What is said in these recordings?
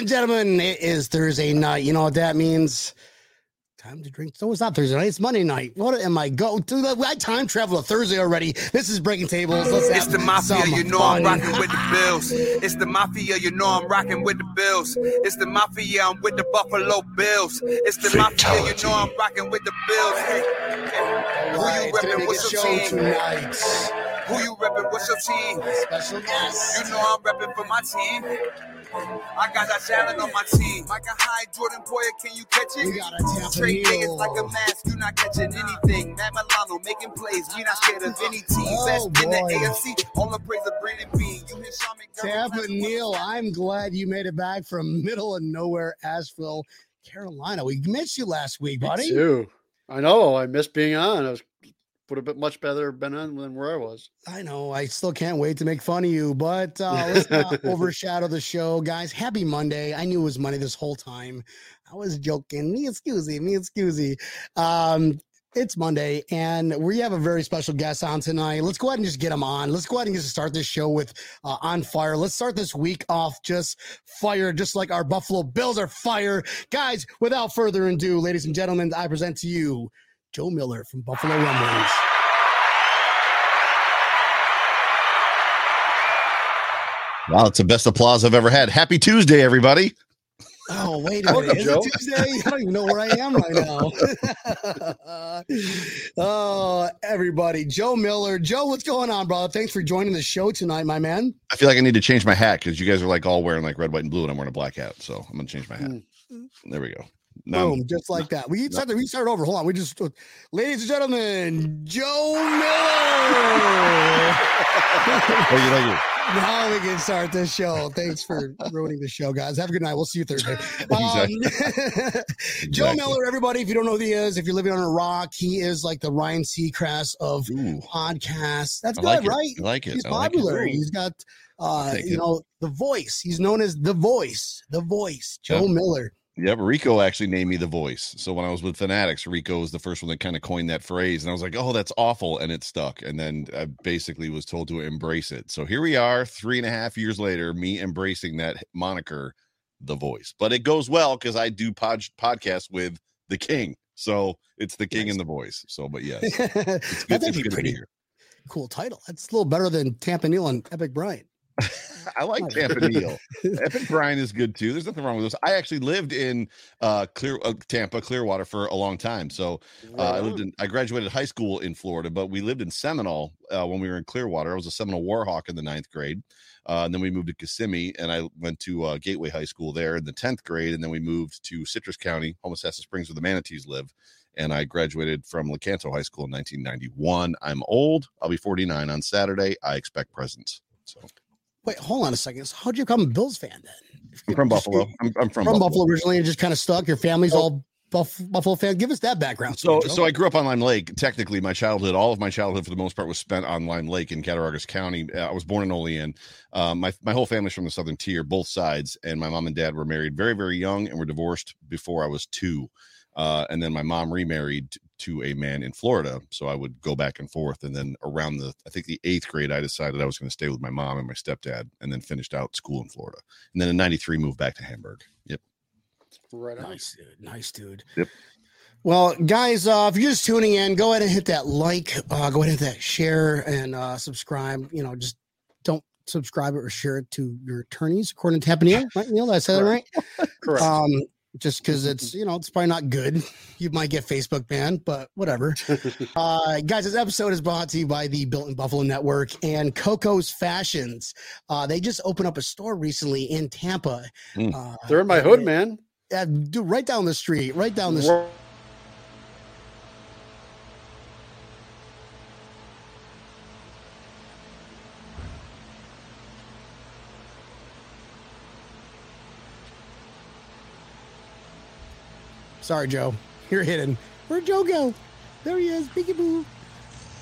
ladies and gentlemen, it is Thursday night. You know what that means? Time to drink. So it's not Thursday night. It's Monday night. What am I go to? The, I time travel to Thursday already. This is breaking tables. Let's It's the mafia, you know fun. I'm rocking with the bills. It's the mafia, you know I'm rocking with the bills. It's the mafia, I'm with the Buffalo Bills. It's the mafia, you know I'm rocking with the bills. Hey, hey. Who Right, you it's gonna repping? What's your team? tonight. Who you repping? What's your team? Special guest. You know I'm repping for my team. I got that talent on my team. Like a high Jordan Poyer, can you catch it? We got a Tampa Trey Neal. Day is like a mask, you not catching anything. Matt Milano making plays, we not scared of any team. Oh, Best in the. AFC, all the praise of Brandon Beane. You hit Sean McDermott. Tampa Neal, I'm glad you made it back from middle of nowhere, Asheville, Carolina. We missed you last week, buddy. Me too. I know. I missed being on. I was would have been much better been on than where I was. I know. I still can't wait to make fun of you, but uh, let's not overshadow the show, guys. Happy Monday. I knew it was Monday this whole time. I was joking. Me excuse me excusey. Um, it's Monday, and we have a very special guest on tonight. Let's go ahead and just get him on. Let's go ahead and just start this show with uh, on fire. Let's start this week off just fire, just like our Buffalo Bills are fire, guys. Without further ado, ladies and gentlemen, I present to you Joe Miller from Buffalo Rumblings. Wow, it's the best applause I've ever had. Happy Tuesday, everybody. Oh, wait a minute. Is Joe. it Tuesday? I don't even know where I am right now. oh, everybody. Joe Miller. Joe, what's going on, brother? Thanks for joining the show tonight, my man. I feel like I need to change my hat because you guys are like all wearing like red, white, and blue, and I'm wearing a black hat. So I'm gonna change my hat. Hmm. There we go. Boom, just like that. We started, we started over. Hold on. We just, ladies and gentlemen, Joe Miller. Thank you, thank you. now we can start this show. Thanks for ruining the show, guys. Have a good night. We'll see you Thursday. Um, Joe Exactly. Miller, everybody, if you don't know who he is, if you're living on a rock, he is like the Ryan Seacrest of Ooh, podcasts. That's I good, like right? I like it. He's I like it. popular. He's got, uh, you know, the voice. He's known as the voice, the voice, Joe Yep. Miller. Yep, Rico actually named me the voice. So when I was with Fanatics, Rico was the first one that kind of coined that phrase, and I was like, "Oh, that's awful," and it stuck. And then I basically was told to embrace it. So here we are, three and a half years later, me embracing that moniker, the voice. But it goes well because I do pod podcasts with the King, so it's the King Nice. and the voice. So, but yes, it's good, it's good to be pretty here. cool title. That's a little better than Tampa Neal and Epic Bryant. I like Nice. Tampa Neal. Epic Brian is good too. There's nothing wrong with this. I actually lived in uh Clear uh, Tampa, Clearwater for a long time. So uh, I lived in I graduated high school in Florida, but we lived in Seminole uh, when we were in Clearwater. I was a Seminole Warhawk in the ninth grade. Uh, and then we moved to Kissimmee and I went to uh, Gateway High School there in the 10th grade. And then we moved to Citrus County, Homosassa Springs, where the manatees live. And I graduated from Lecanto High School in 1991. I'm old. I'll be 49 on Saturday. I expect presents. So Wait, hold on a second. So how'd you become a Bills fan then? I'm from just- Buffalo. I'm, I'm from, From, Buffalo. Buffalo. originally and just kind of stuck. Your family's Oh. all Buff, Buffalo fan. Give us that background. So, so I grew up on Lime Lake. Technically, my childhood, all of my childhood, for the most part, was spent on Lime Lake in Cattaraugus County. Uh, I was born in Olean. Um, my my whole family's from the Southern Tier, both sides, and my mom and dad were married very, very young and were divorced before I was two. Uh, and then my mom remarried to a man in Florida, so I would go back and forth. And then around the, I think the eighth grade, I decided I was going to stay with my mom and my stepdad, and then finished out school in Florida. And then in '93, moved back to Hamburg. Yep. Right on. Nice, dude. Nice, dude. Yep. Well, guys, uh, if you're just tuning in, go ahead and hit that like, uh, go ahead and hit that share and uh, subscribe. You know, just don't subscribe it or share it to your attorneys, according to Tampa Neal. Right, Neil? Did I say that right? Correct. Um, just because it's you know it's probably not good. You might get Facebook banned, but whatever. uh, guys, this episode is brought to you by the Built in Buffalo Network and Coco's Fashions. Uh, they just opened up a store recently in Tampa. Mm. Uh, They're in my hood, man. yeah, dude, right down the street, right down the street. Sorry, Joe. You're hidden. Where'd Joe go? There he is. Peekaboo.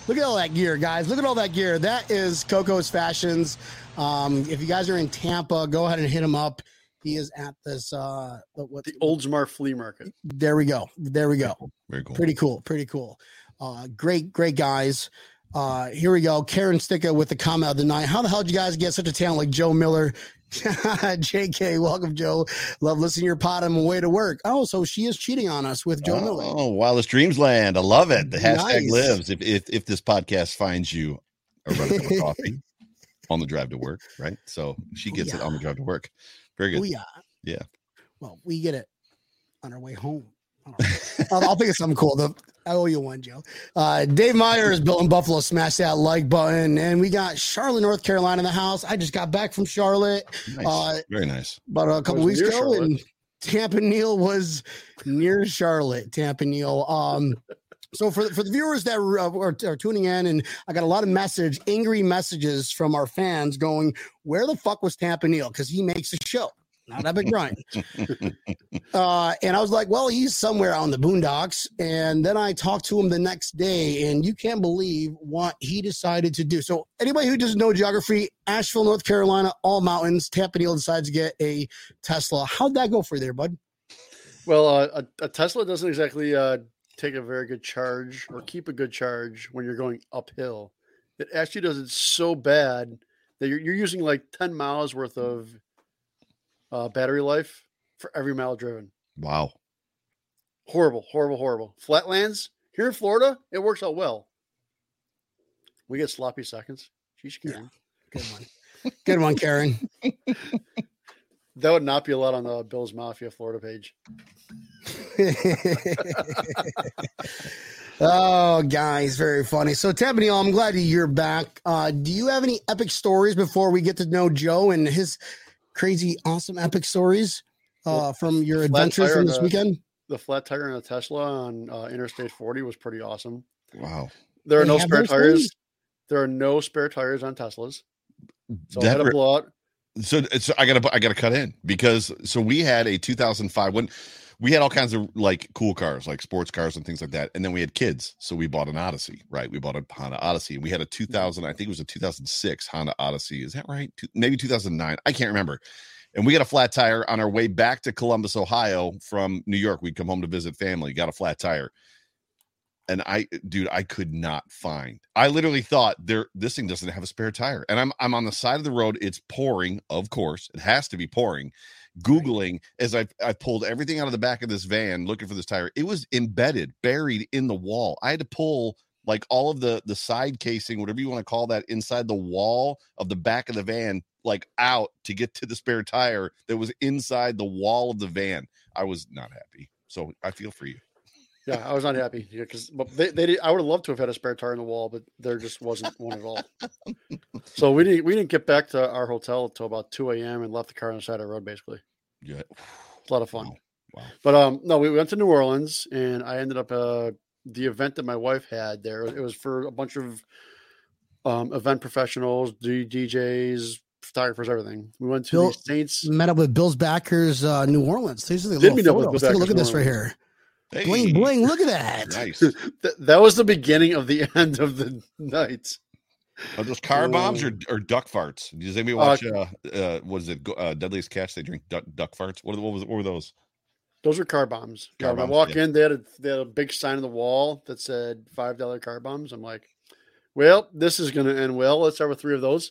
Look at all that gear, guys. Look at all that gear. That is Coco's Fashions. Um, if you guys are in Tampa, go ahead and hit him up. He is at this. Uh, what? The Oldsmar Flea Market. There we go. There we go. Very cool. Pretty cool. Pretty cool. Uh, great, great guys. Uh, here we go. Karen Sticka with the comment of the night. How the hell did you guys get such a talent like Joe Miller? JK, welcome, Joe. Love listening to your pod on my way to work. Oh, so she is cheating on us with Joe Miller. Oh, Wildest Dreams Land. I love it. The hashtag Nice. lives. If, if if this podcast finds you a run cup of coffee on the drive to work, right? So she Oh, gets it on the drive to work. Very good. Oh, yeah. Yeah. Well, we get it on our way home. I don't know. I'll, I'll think of something cool. The, I owe you one, Joe. Uh, Dave Meyer is built in Buffalo. Smash that like button. And we got Charlotte, North Carolina in the house. I just got back from Charlotte Nice. uh, Very nice. about a couple weeks ago. Charlotte. And Tampa Neal was near Charlotte. Tampa Neal. Um, so for for the viewers that are, are, are tuning in, and I got a lot of message, angry messages from our fans going, "Where the fuck was Tampa Neal? Because he makes a show, not Epic Brian." uh, and I was like, "Well, he's somewhere in the boondocks." And then I talked to him the next day, and you can't believe what he decided to do. So anybody who doesn't know geography, Asheville, North Carolina, all mountains. Tampa Neal decides to get a Tesla. How'd that go for there, bud? Well, uh, a, a Tesla doesn't exactly uh, take a very good charge or keep a good charge when you're going uphill. It actually does it so bad that you're, you're using like 10 miles worth of uh, battery life for every mile driven. Wow. Horrible, horrible, horrible. Flatlands here in Florida, it works out well. We get sloppy seconds. Sheesh, Yeah. Karen. Good one. Good one, Karen. That would not be a lot on the Bills Mafia Florida page. oh, guys, very funny. So, Tampa Neal, I'm glad you're back. Uh, do you have any epic stories before we get to know Joe and his crazy, awesome, epic stories uh, from your adventures from this the- weekend? The flat tire on a Tesla on uh, Interstate 40 was pretty awesome. Wow. There are They no spare tires. things? There are no spare tires on Teslas. So I had That to re- blow out. so so I gotta I gotta cut in because so we had a 2005 when we had all kinds of like cool cars like sports cars and things like that and then we had kids so we bought an Odyssey right we bought a Honda Odyssey and we had a 2000 mm-hmm. I think it was a 2006 Honda Odyssey is that right Two- maybe 2009 I can't remember and we got a flat tire on our way back to Columbus Ohio from New York we'd come home to visit family got a flat tire and I, dude, I could not find. I literally thought there, this thing doesn't have a spare tire, and I'm I'm on the side of the road. It's pouring, of course, it has to be pouring. Googling as I I pulled everything out of the back of this van looking for this tire. It was embedded, buried in the wall. I had to pull like all of the the side casing, whatever you want to call that, inside the wall of the back of the van, like out to get to the spare tire that was inside the wall of the van. I was not happy. So I feel for you. Yeah, I was not happy because they, they did, I would have loved to have had a spare tire in the wall, but there just wasn't one at all. So we didn't we didn't get back to our hotel until about two a.m. and left the car on the side of the road. Basically, Yeah. it's a lot of fun. Wow. Wow. But um, no, we went to New Orleans, and I ended up uh the event that my wife had there. It was for a bunch of um event professionals, D- DJs, photographers, everything. We went to Bill- the Saints. Met up with Bill's backers, uh, New Orleans. These are the Did little meet up with photos. Bill Take a look at this right here. Hey, Bling, bling. Look at that. Nice. Th- that was the beginning of the end of the night. Are those car bombs or, or duck farts? Does anybody Uh, watch? Uh, uh, what is it? Uh, Deadliest Catch. They drink duck, duck farts. What, what was? What were those? Those are car bombs. Car Yeah, when bombs, I walk yeah. in, they had, a, they had a big sign on the wall that said five dollar car bombs. I'm like, well, this is going to end well. Let's start with three of those.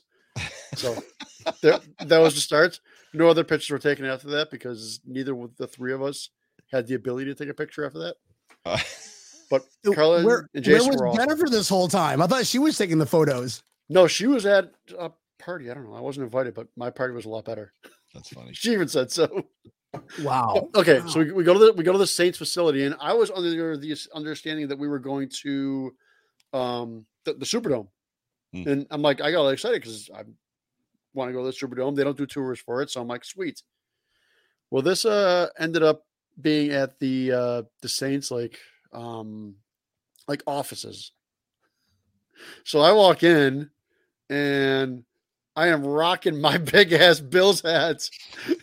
So there, that was the start. No other pictures were taken after that because neither of the three of us had the ability to take a picture after that. Uh, But Carla where, and where was were. Jennifer this whole time? I thought she was taking the photos. No, she was at a party. I don't know. I wasn't invited, but my party was a lot better. that's funny. She even said so. Wow. Okay, Wow. so we, we go to the we go to the Saints facility, and I was under the understanding that we were going to um the, the Superdome, Hmm. and I'm like, I got all excited because I want to go to the Superdome. They don't do tours for it, so I'm like, sweet. Well, this uh ended up being at the uh the Saints like um like offices. So I walk in, and I am rocking my big ass Bills hats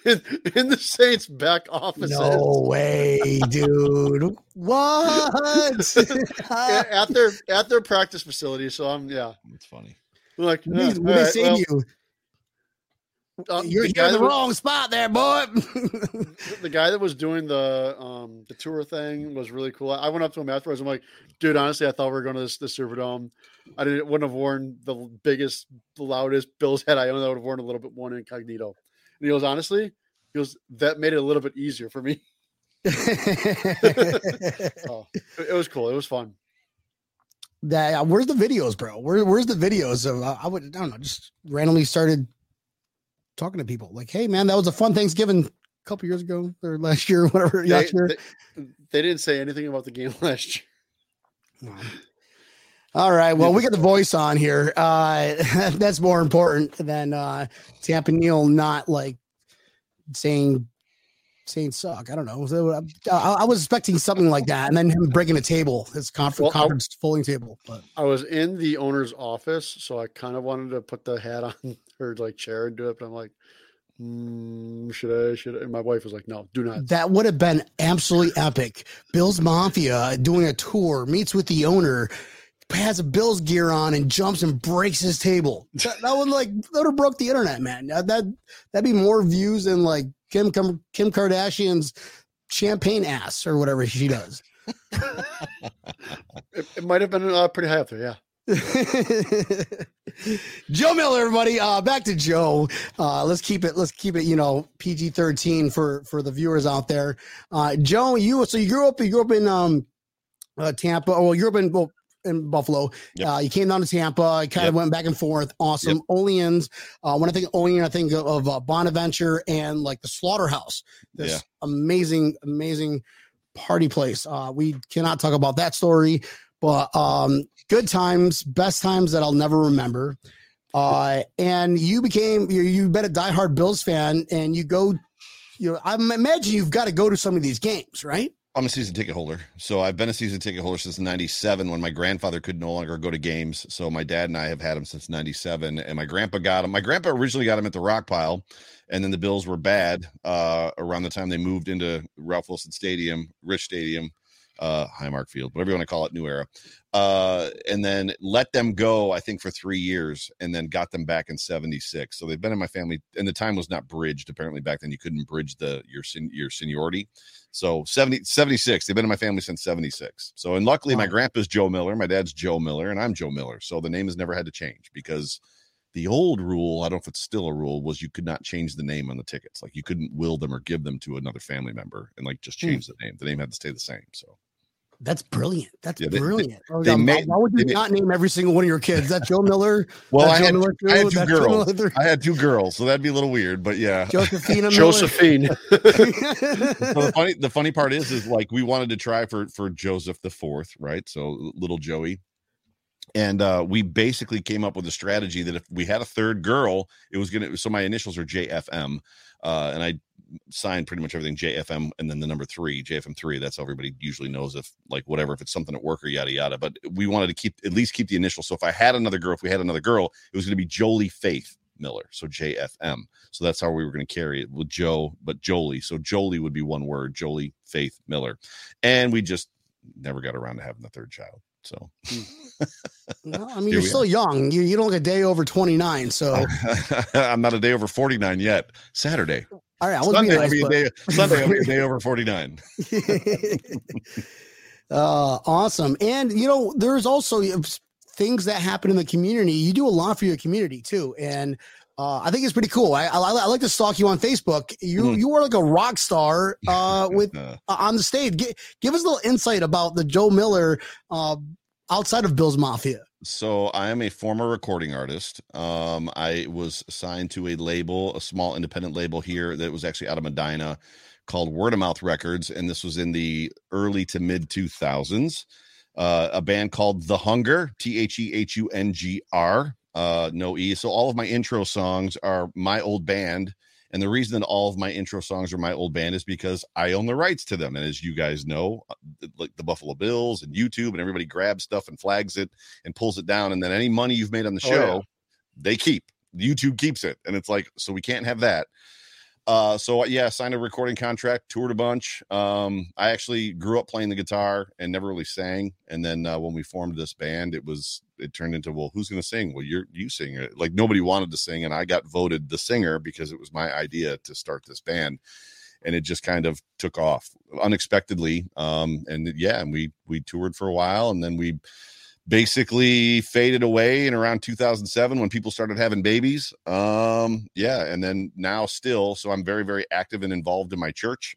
in, in the Saints back offices. No way, dude. What? at their at their practice facility. So I'm yeah. That's funny. I'm like, What "Yeah, they all right, say well, to you? Uh, You're, you're in the was, wrong spot there, boy. the guy that was doing the um the tour thing was really cool. I went up to him afterwards. I'm like, dude, honestly, I thought we were going to this the Superdome. I didn't wouldn't have worn the biggest, loudest Bills hat I own. I would have worn a little bit one incognito. he goes, honestly, he goes, that made it a little bit easier for me. oh, it, it was cool. It was fun. that uh, where's the videos, bro? Where, where's the videos of? Uh, I would I don't know, just randomly started talking to people like, hey man, that was a fun Thanksgiving a couple years ago or last year, whatever. They, last year. they, they didn't say anything about the game last year. All right. Well, we got the voice on here. Uh, that's more important than uh, Tampa Neal not like saying saying suck. I don't know. So, uh, I, I was expecting something like that, and then him breaking a table, his conference Well, conference folding table. But I was in the owner's office, so I kind of wanted to put the hat on her like chair and do it, but I'm like, mm, should I? Should I? And my wife was like, no, do not. that would have been absolutely epic. Bill's Mafia doing a tour, meets with the owner, has a Bills gear on, and jumps and breaks his table. That, that would like that would have broke the internet, man. That that that'd be more views than like Kim Kim, Kim Kardashian's champagne ass or whatever she does. It, it might have been uh, pretty high up there, yeah. Joe Miller, everybody. Uh, back to Joe. Uh, let's keep it. Let's keep it. You know, PG thirteen for for the viewers out there. Uh, Joe, you so you grew up. You grew up in um, uh, Tampa. Well, you grew up in well, in Buffalo. Yep. Uh, you came down to Tampa. You kind Yep. of went back and forth. Awesome. Oleans. Uh, when I think Olean, I think of, of uh, Bonaventure and like the Slaughterhouse. This Yeah. amazing, amazing party place. Uh, we cannot talk about that story, but um, good times, best times that I'll never remember. Uh, and you became you you've been a diehard Bills fan, and you go. You know, I imagine you've got to go to some of these games, right? I'm a season ticket holder. So I've been a season ticket holder since 97 when my grandfather could no longer go to games. So my dad and I have had him since 97 and my grandpa got him. My grandpa originally got him at the rock pile and then the Bills were bad uh, around the time they moved into Ralph Wilson Stadium, Rich Stadium, uh, Highmark Field, whatever you want to call it, new era. Uh, and then let them go, I think, for three years and then got them back in 76. So they've been in my family and the time was not bridged. Apparently back then you couldn't bridge the your your seniority. So 70, 76, they've been in my family since 76. So, and luckily my grandpa's Joe Miller, my dad's Joe Miller, and I'm Joe Miller. So the name has never had to change because the old rule, I don't know if it's still a rule, was you could not change the name on the tickets. Like you couldn't will them or give them to another family member and like just Hmm. change the name. The name had to stay the same. So That's brilliant. That's Yeah, they- they- brilliant. Oh, they um, made- why would you they made- not name every single one of your kids? That Joe Miller. well, I Joe had, Miller I had two girls. Miller- I had two girls, so that'd be a little weird, but yeah. Josephine. Miller. Josephine. So the funny the funny part is is like we wanted to try for for Joseph the fourth, right? So little Joey. And uh, we basically came up with a strategy that if we had a third girl, it was gonna. So my initials are JFM, uh, and I signed pretty much everything JFM, and then the number three, JFM three. That's how everybody usually knows if like whatever if it's something at work or yada yada. But we wanted to keep at least keep the initials. So if I had another girl, if we had another girl, it was to be Jolie Faith Miller, so JFM. So that's how we were going to carry it with Joe, but Jolie. So Jolie would be one word, Jolie Faith Miller. And we just never got around to having the third child. So No, I mean, you're still young. You, you don't look a day over 29. So, I'm not a day over 49 yet. Saturday. all right, I Sunday, being I'll nice, be a day, Sunday, I'll be a day over 49. uh, awesome. And, you know, there's also things that happen in the community. You do a lot for your community too. And, uh, I think it's pretty cool. I, I, I like to stalk you on Facebook. You Mhm. you are like a rock star uh, with Uh, on the stage. Gi- give us a little insight about the Joe Miller uh, outside of Bill's Mafia. so I am a former recording artist. Um, I was signed to a label, a small independent label here that was actually out of Medina called Word of Mouth Records. And this was in the early to mid 2000s. Uh, a band called The Hunger, T H E H U N G R, uh, no E. So all of my intro songs are my old band. And the reason that all of my intro songs are my old band is because I own the rights to them. And as you guys know, uh, like the Buffalo Bills and YouTube and everybody grabs stuff and flags it and pulls it down. And then any money you've made on the Oh, yeah. show, they keep. YouTube keeps it. And it's like, so we can't have that. Uh, so yeah, signed a recording contract, toured a bunch. Um, I actually grew up playing the guitar and never really sang. And then uh, when we formed this band, it was it turned into well, who's going to sing? Well, you're you sing it. Like nobody wanted to sing, and I got voted the singer because it was my idea to start this band, and it just kind of took off unexpectedly. Um, and yeah, and we we toured for a while, and then we basically faded away in around 2007 when people started having babies. Um, yeah, and then now still, so I'm very, very active and involved in my church.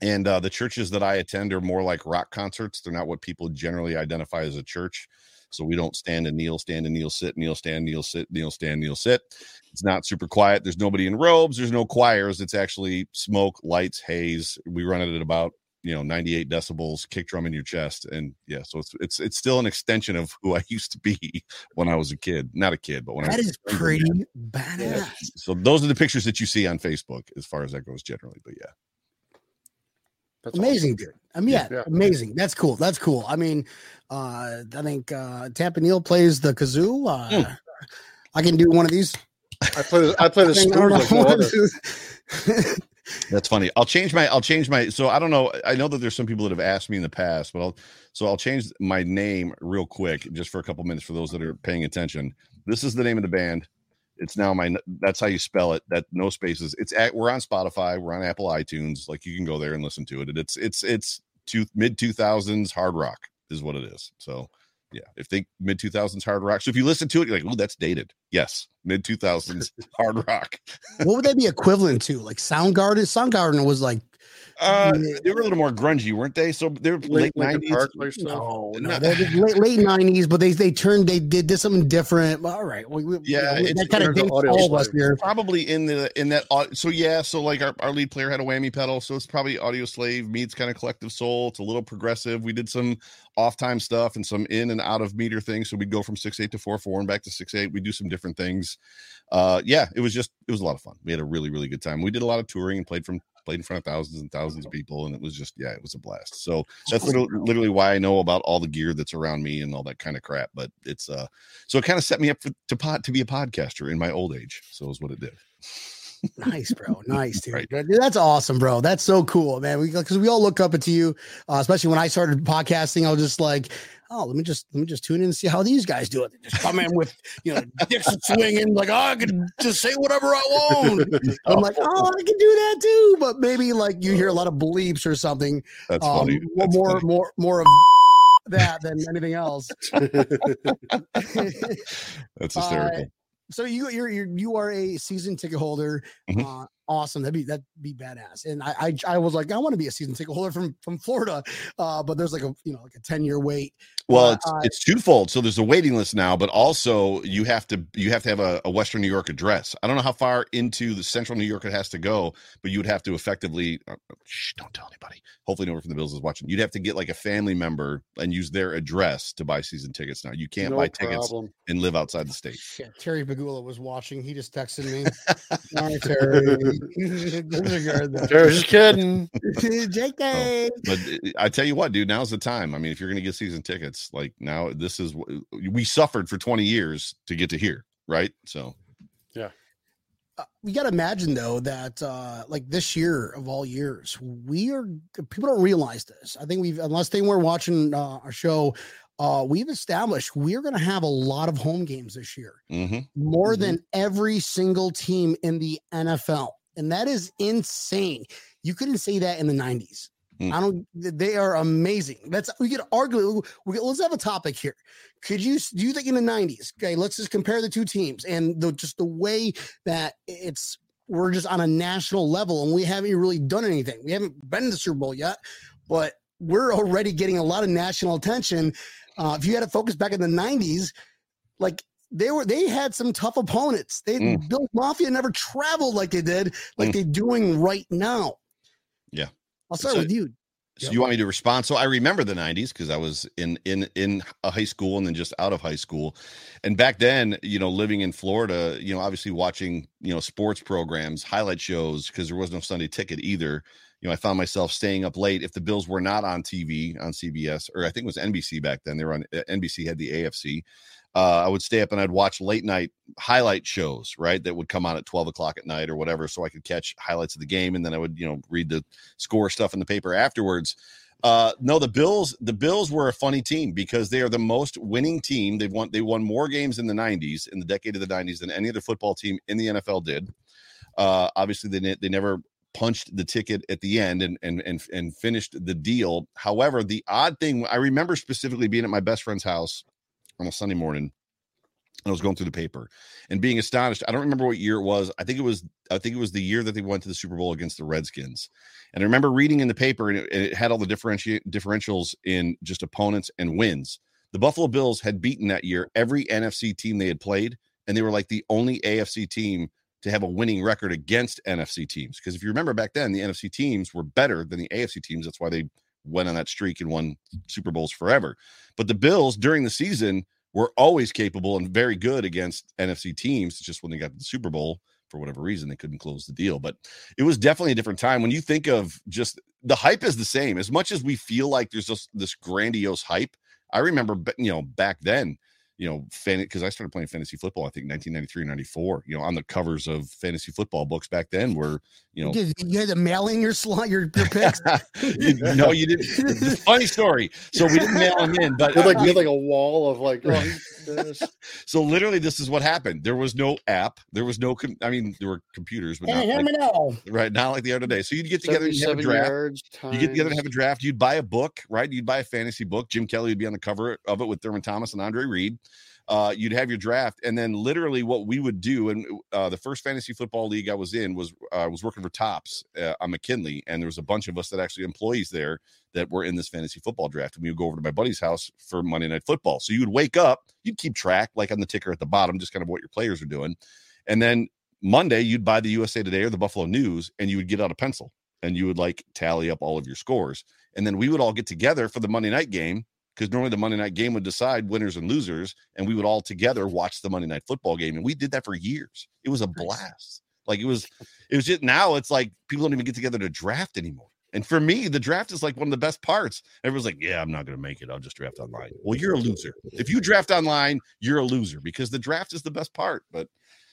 And uh, the churches that I attend are more like rock concerts. They're not what people generally identify as a church. So we don't stand and kneel, stand and kneel, sit, kneel, stand, kneel, sit, kneel, stand, kneel, sit. It's not super quiet. There's nobody in robes. There's no choirs. It's actually smoke, lights, haze. We run it at about you know 98 decibels kick drum in your chest and yeah so it's it's it's still an extension of who i used to be when i was a kid. Not a kid but when that I was is pretty badass yeah. so those are the pictures that you see on facebook as far as that goes generally but yeah. That's amazing awesome. dude. I mean yeah, yeah, amazing. That's cool that's cool. I mean uh i think uh tampa neil plays the kazoo. Uh mm. i can do one of these. I play the, i play the spoon That's funny. I'll change my I'll change my so I don't know. I know that there's some people that have asked me in the past, but I'll so I'll change my name real quick just for a couple minutes for those that are paying attention. This is the name of the band. It's now my that's how you spell it. That no spaces. It's at we're on Spotify, we're on Apple iTunes. Like you can go there and listen to it. And It's it's it's two mid 2000s hard rock is what it is. So yeah, if they mid 2000s hard rock. So if you listen to it, you're like, oh, that's dated. Yes, mid 2000s hard rock. what would that be equivalent to? Like Soundgarden? Soundgarden was like uh, they were a little more grungy, weren't they? So they're late nineties. No, no, they're late late nineties, but they they turned they did, did something different. All right, we, we, yeah, we, that kind of dates all of us here. Probably in the in that. So yeah, so like our, our lead player had a whammy pedal, so it's probably Audioslave meets kind of Collective Soul. It's a little progressive. We did some off time stuff and some in and out of meter things. So we'd go from six eight to four four and back to six eight. We do some different things. Uh, yeah, it was just it was a lot of fun. We had a really really good time. We did a lot of touring and played from played in front of thousands and thousands of people, and it was just yeah, it was a blast. So that's literally why I know about all the gear that's around me and all that kind of crap. But it's uh, so it kind of set me up for, to pot to be a podcaster in my old age. So is what it did. nice, bro. Nice, dude. Right. That's awesome, bro. That's so cool, man. We because we all look up to you, uh, especially when I started podcasting. I was just like, oh, let me just let me just tune in and see how these guys do it. They just come in with you know dicks swinging, like oh, I can just say whatever I want. I'm like, oh, I can do that too, but maybe like you hear a lot of bleeps or something. That's um, funny. That's more, funny. more, more of that than anything else. That's hysterical. Uh, so you you're, you're you are a season ticket holder. Mm-hmm. Uh, awesome. That'd be that'd be badass. And I I, I was like, I want to be a season ticket holder from from Florida, uh, but there's like a you know like a ten year wait. Well, it's uh, it's twofold. So there's a waiting list now, but also you have to you have to have a, a, Western New York address. I don't know how far into the Central New York it has to go, but you would have to effectively. Uh, shh, don't tell anybody. Hopefully, no one from the Bills is watching. You'd have to get like a family member and use their address to buy season tickets. Now you can't no buy problem. tickets and live outside the state. Shit, Terry Pegula was watching. He just texted me. All right, Terry. Terry's just kidding. JK. Oh, but uh, I tell you what, dude, now's the time. I mean, if you're going to get season tickets, like now, this is we suffered for 20 years to get to here, right? So, yeah. Uh, we got to imagine though that uh like this year of all years we are people don't realize this i think we've unless they weren't watching uh, our show uh, we've established we're going to have a lot of home games this year, mm-hmm. more mm-hmm. than every single team in the NFL and that is insane. You couldn't say that in the 90s. Mm. I don't. They are amazing. That's we could argue. We let's have a topic here. Could you do you think in the 90s? Okay, let's just compare the two teams and the just the way that it's we're just on a national level and we haven't really done anything. We haven't been to the Super Bowl yet, but we're already getting a lot of national attention. Uh, if you had to focus back in the 90s, like they were they had some tough opponents. They mm. Bill Mafia never traveled like they did, like mm. they're doing right now. Yeah. I'll start so, with you. So yep. you want me to respond? So I remember the '90s because I was in in in a high school and then just out of high school, and back then, you know, living in Florida, you know, obviously watching you know sports programs, highlight shows because there was no Sunday ticket either. You know, I found myself staying up late if the Bills were not on TV on CBS or I think it was NBC back then. They were on NBC had the AFC uh, I would stay up and I'd watch late night highlight shows, right? That would come on at 12 o'clock at night or whatever. So I could catch highlights of the game. And then I would, you know, read the score stuff in the paper afterwards. Uh, no, the Bills, the Bills were a funny team because they are the most winning team. They've won, they won more games in the 90s, in the decade of the 90s, than any other football team in the NFL did. Uh, obviously, they, they never punched the ticket at the end and and and and finished the deal. However, the odd thing I remember specifically being at my best friend's house on a Sunday morning and I was going through the paper and being astonished. I don't remember what year it was. I think it was I think it was the year that they went to the Super Bowl against the Redskins. And I remember reading in the paper and it, it had all the differenti- differentials in just opponents and wins. The Buffalo Bills had beaten that year every NFC team they had played and they were like the only AFC team to have a winning record against NFC teams. Because if you remember back then, the NFC teams were better than the AFC teams. That's why they went on that streak and won Super Bowls forever. But the Bills during the season were always capable and very good against NFC teams. It's just when they got to the Super Bowl, for whatever reason, they couldn't close the deal. But it was definitely a different time. When you think of just the hype is the same. As much as we feel like there's just this grandiose hype, I remember, you know, back then, you know, fan because I started playing fantasy football, I think 1993, 94, you know, on the covers of fantasy football books back then were, you know, you, you had to mail in your slot, your, your picks. you, no, you didn't. Funny story. So we didn't mail them in, but You had like, you had like a wall of like, oh, this. so literally this is what happened. There was no app. There was no, com- I mean, there were computers, but not Hey, hear like, me now. right now like the other day. So you'd get together, and have a draft. You get together and have a draft. You'd buy a book, right? You'd buy a fantasy book. Jim Kelly would be on the cover of it with Thurman Thomas and Andre Reed. Uh, you'd have your draft, and then literally what we would do, and uh, the first fantasy football league I was in was uh, was working for Tops uh, on McKinley, and there was a bunch of us that actually employees there that were in this fantasy football draft, and we would go over to my buddy's house for Monday Night Football. So you would wake up, you'd keep track, like on the ticker at the bottom, just kind of what your players are doing, and then Monday you'd buy the USA Today or the Buffalo News, and you would get out a pencil and you would like tally up all of your scores. And then we would all get together for the Monday night game because normally the Monday night game would decide winners and losers, and we would all together watch the Monday night football game. And we did that for years. It was a blast. Like it was, it was just now it's like people don't even get together to draft anymore. And for me, the draft is like one of the best parts. Everyone's like, yeah, I'm not going to make it. I'll just draft online. Well, you're a loser. If you draft online, you're a loser because the draft is the best part. But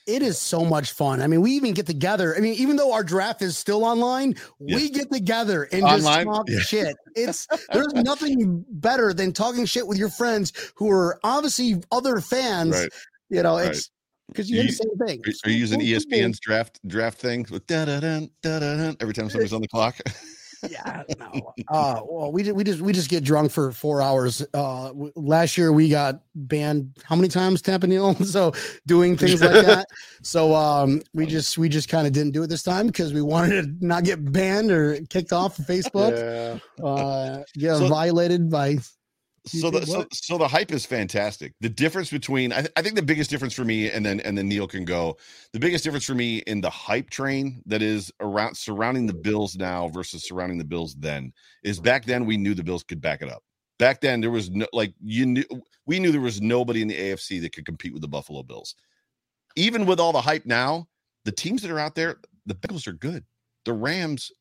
It is so much fun. I mean, we even get together. I mean, even though our draft is still online, Yeah. we get together and Online? just talk Yeah. shit. It's there's nothing better than talking shit with your friends who are obviously other fans. Right. You know, Right. it's because you, You- the same thing. are, you using ESPN's draft draft thing with da da da da da every time somebody's on the clock? yeah no. Uh well we just we just we just get drunk for four hours. Uh w- last year we got banned how many times Tampa Neal so doing things like that. So um we just we just kind of didn't do it this time because we wanted to not get banned or kicked off of facebook. Yeah. uh get So- violated by You so the so, so the hype is fantastic. The difference between I, th- I think the biggest difference for me and then and then Neil can go. The biggest difference for me in the hype train that is around surrounding the Bills now versus surrounding the Bills then is back then we knew the Bills could back it up. Back then there was no like you knew we knew there was nobody in the AFC that could compete with the Buffalo Bills. Even with all the hype now, the teams that are out there, the Bengals are good. The Rams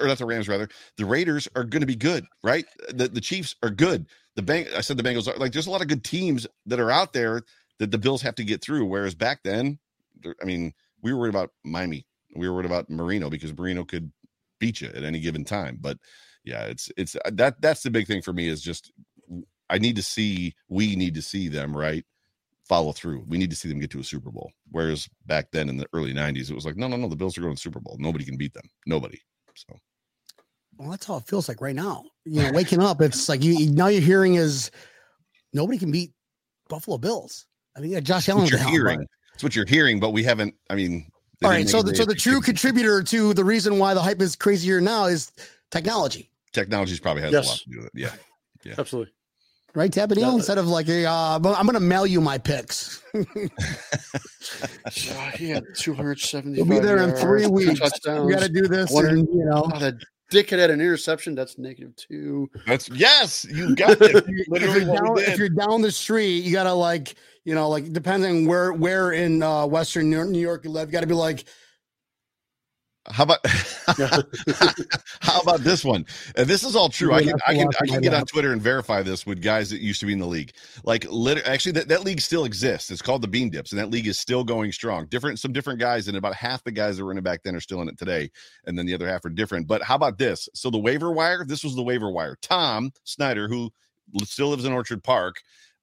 or not the Rams rather, the Raiders are going to be good, right? The the Chiefs are good. The bank I said the Bengals are like there's a lot of good teams that are out there that the Bills have to get through. Whereas back then, I mean, we were worried about Miami. We were worried about Marino because Marino could beat you at any given time. But yeah, it's it's uh, that that's the big thing for me is just I need to see we need to see them right follow through. We need to see them get to a Super Bowl. Whereas back then in the early 90s, it was like, no, no, no, the Bills are going to Super Bowl. Nobody can beat them. Nobody. So well that's how it feels like right now you know waking up it's like you you- now you're hearing is nobody can beat buffalo bills i mean yeah josh allen what you're at the helm, hearing. but- It's what you're hearing, but we haven't. I mean, they all didn't right so the so the true contributor to the reason why the hype is crazier now is technology technology's probably has a lot to do with it. Yeah. Yeah. Absolutely. Right Tampa Neal? No, instead of like a, uh, I'm gonna mail you my picks So he had 275. You'll be there in three weeks. Touchdowns. you gotta do this One- and you know Oh, that dickhead had an interception. That's negative two. That's yes, you got it. if Literally you're, down, if you're down the street, you gotta like, you know, like depending where where in uh, Western New York you live, you gotta be like, How about how about this one? And this is all true. I can I can I can get on. Twitter and verify this with guys that used to be in the league. Like lit- actually that, that league still exists. It's called the Bean Dips, and that league is still going strong. Different some different guys, and about half the guys that were in it back then are still in it today, and then the other half are different. But how about this? So the waiver wire, this was the waiver wire. Tom Snyder, who still lives in Orchard Park,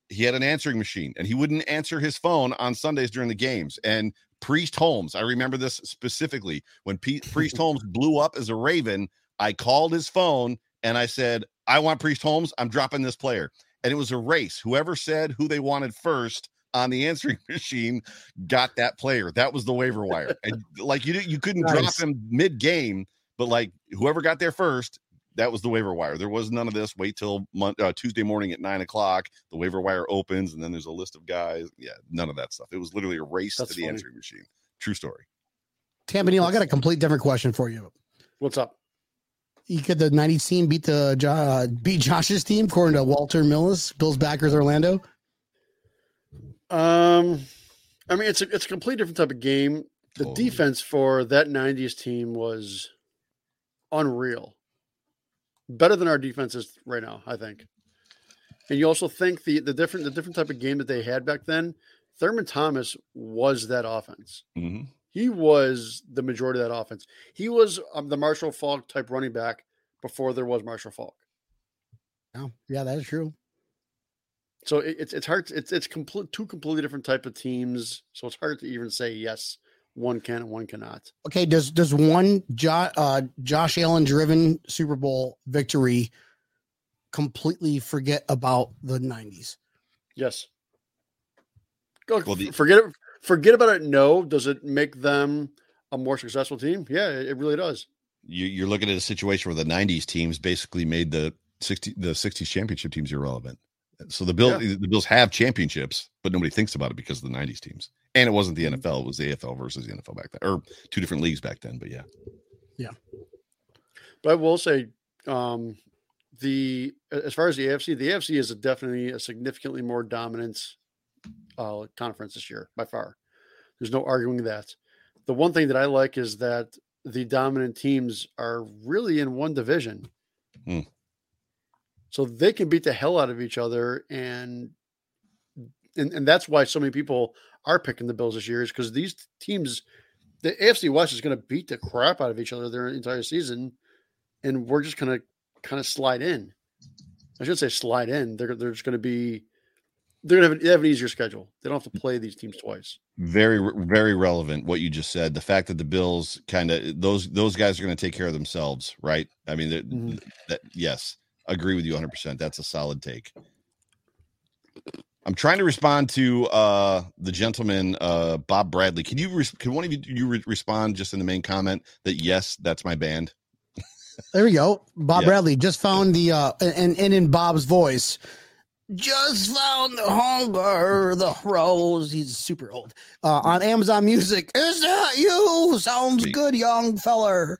he had an answering machine and he wouldn't answer his phone on Sundays during the games. And Priest Holmes. I remember this specifically when P- Priest Holmes blew up as a Raven. I called his phone and I said, I want Priest Holmes. I'm dropping this player. And it was a race. Whoever said who they wanted first on the answering machine got that player. That was the waiver wire. And like you you couldn't nice. drop him mid game, but like whoever got there first, that was the waiver wire. There was none of this. Wait till mon- uh, Tuesday morning at nine o'clock. The waiver wire opens, and then there's a list of guys. Yeah, none of that stuff. It was literally a race That's to the funny. answering machine. True story. Tampa Neal, I got a complete different question for you. What's up? You could the '90s team beat the uh, beat Josh's team according to Walter Millis, Bills backers Orlando. Um, I mean it's a it's a completely different type of game. The defense for that '90s team was unreal better than our defense is right now, I think. And you also think the the different the different type of game that they had back then. Thurman Thomas was that offense. Mm-hmm. He was the majority of that offense. He was um, the Marshall Faulk type running back before there was Marshall Faulk. Oh, yeah, that is true. So it, it's it's hard. It's it's complete two completely different type of teams. So it's hard to even say yes one can and one cannot. Okay, does does one jo- uh, Josh Allen driven Super Bowl victory completely forget about the '90s? Yes. Go well, the, forget it. Forget about it. No. Does it make them a more successful team? Yeah, it really does. You, you're looking at a situation where the '90s teams basically made the 60 the 60s championship teams irrelevant. So the Bills yeah. the Bills have championships, but nobody thinks about it because of the '90s teams. And it wasn't the NFL; it was the AFL versus the NFL back then, or two different leagues back then. But yeah, yeah. But I will say, um, the as far as the AFC, the AFC is a definitely a significantly more dominant uh, conference this year by far. There's no arguing that. The one thing that I like is that the dominant teams are really in one division. Hmm. So they can beat the hell out of each other and and, and that's why so many people are picking the Bills this year is because these teams, the AFC West is going to beat the crap out of each other their entire season, and we're just going to kind of slide in. I should say slide in. They're they're just going to be they're going to have, they have an easier schedule. They don't have to play these teams twice. Very very relevant what you just said. The fact that the Bills kind of those those guys are going to take care of themselves, right? I mean, mm-hmm. that yes agree with you 100%. That's a solid take. I'm trying to respond to uh, the gentleman, uh, Bob Bradley. Can you, re- can one of you, you re- respond just in the main comment that yes, that's my band? there we go. Bob yeah. Bradley just found the, uh, and, and in Bob's voice, just found the hunger, the rose. He's super old. Uh, on Amazon Music. Is that you? Sounds good, young feller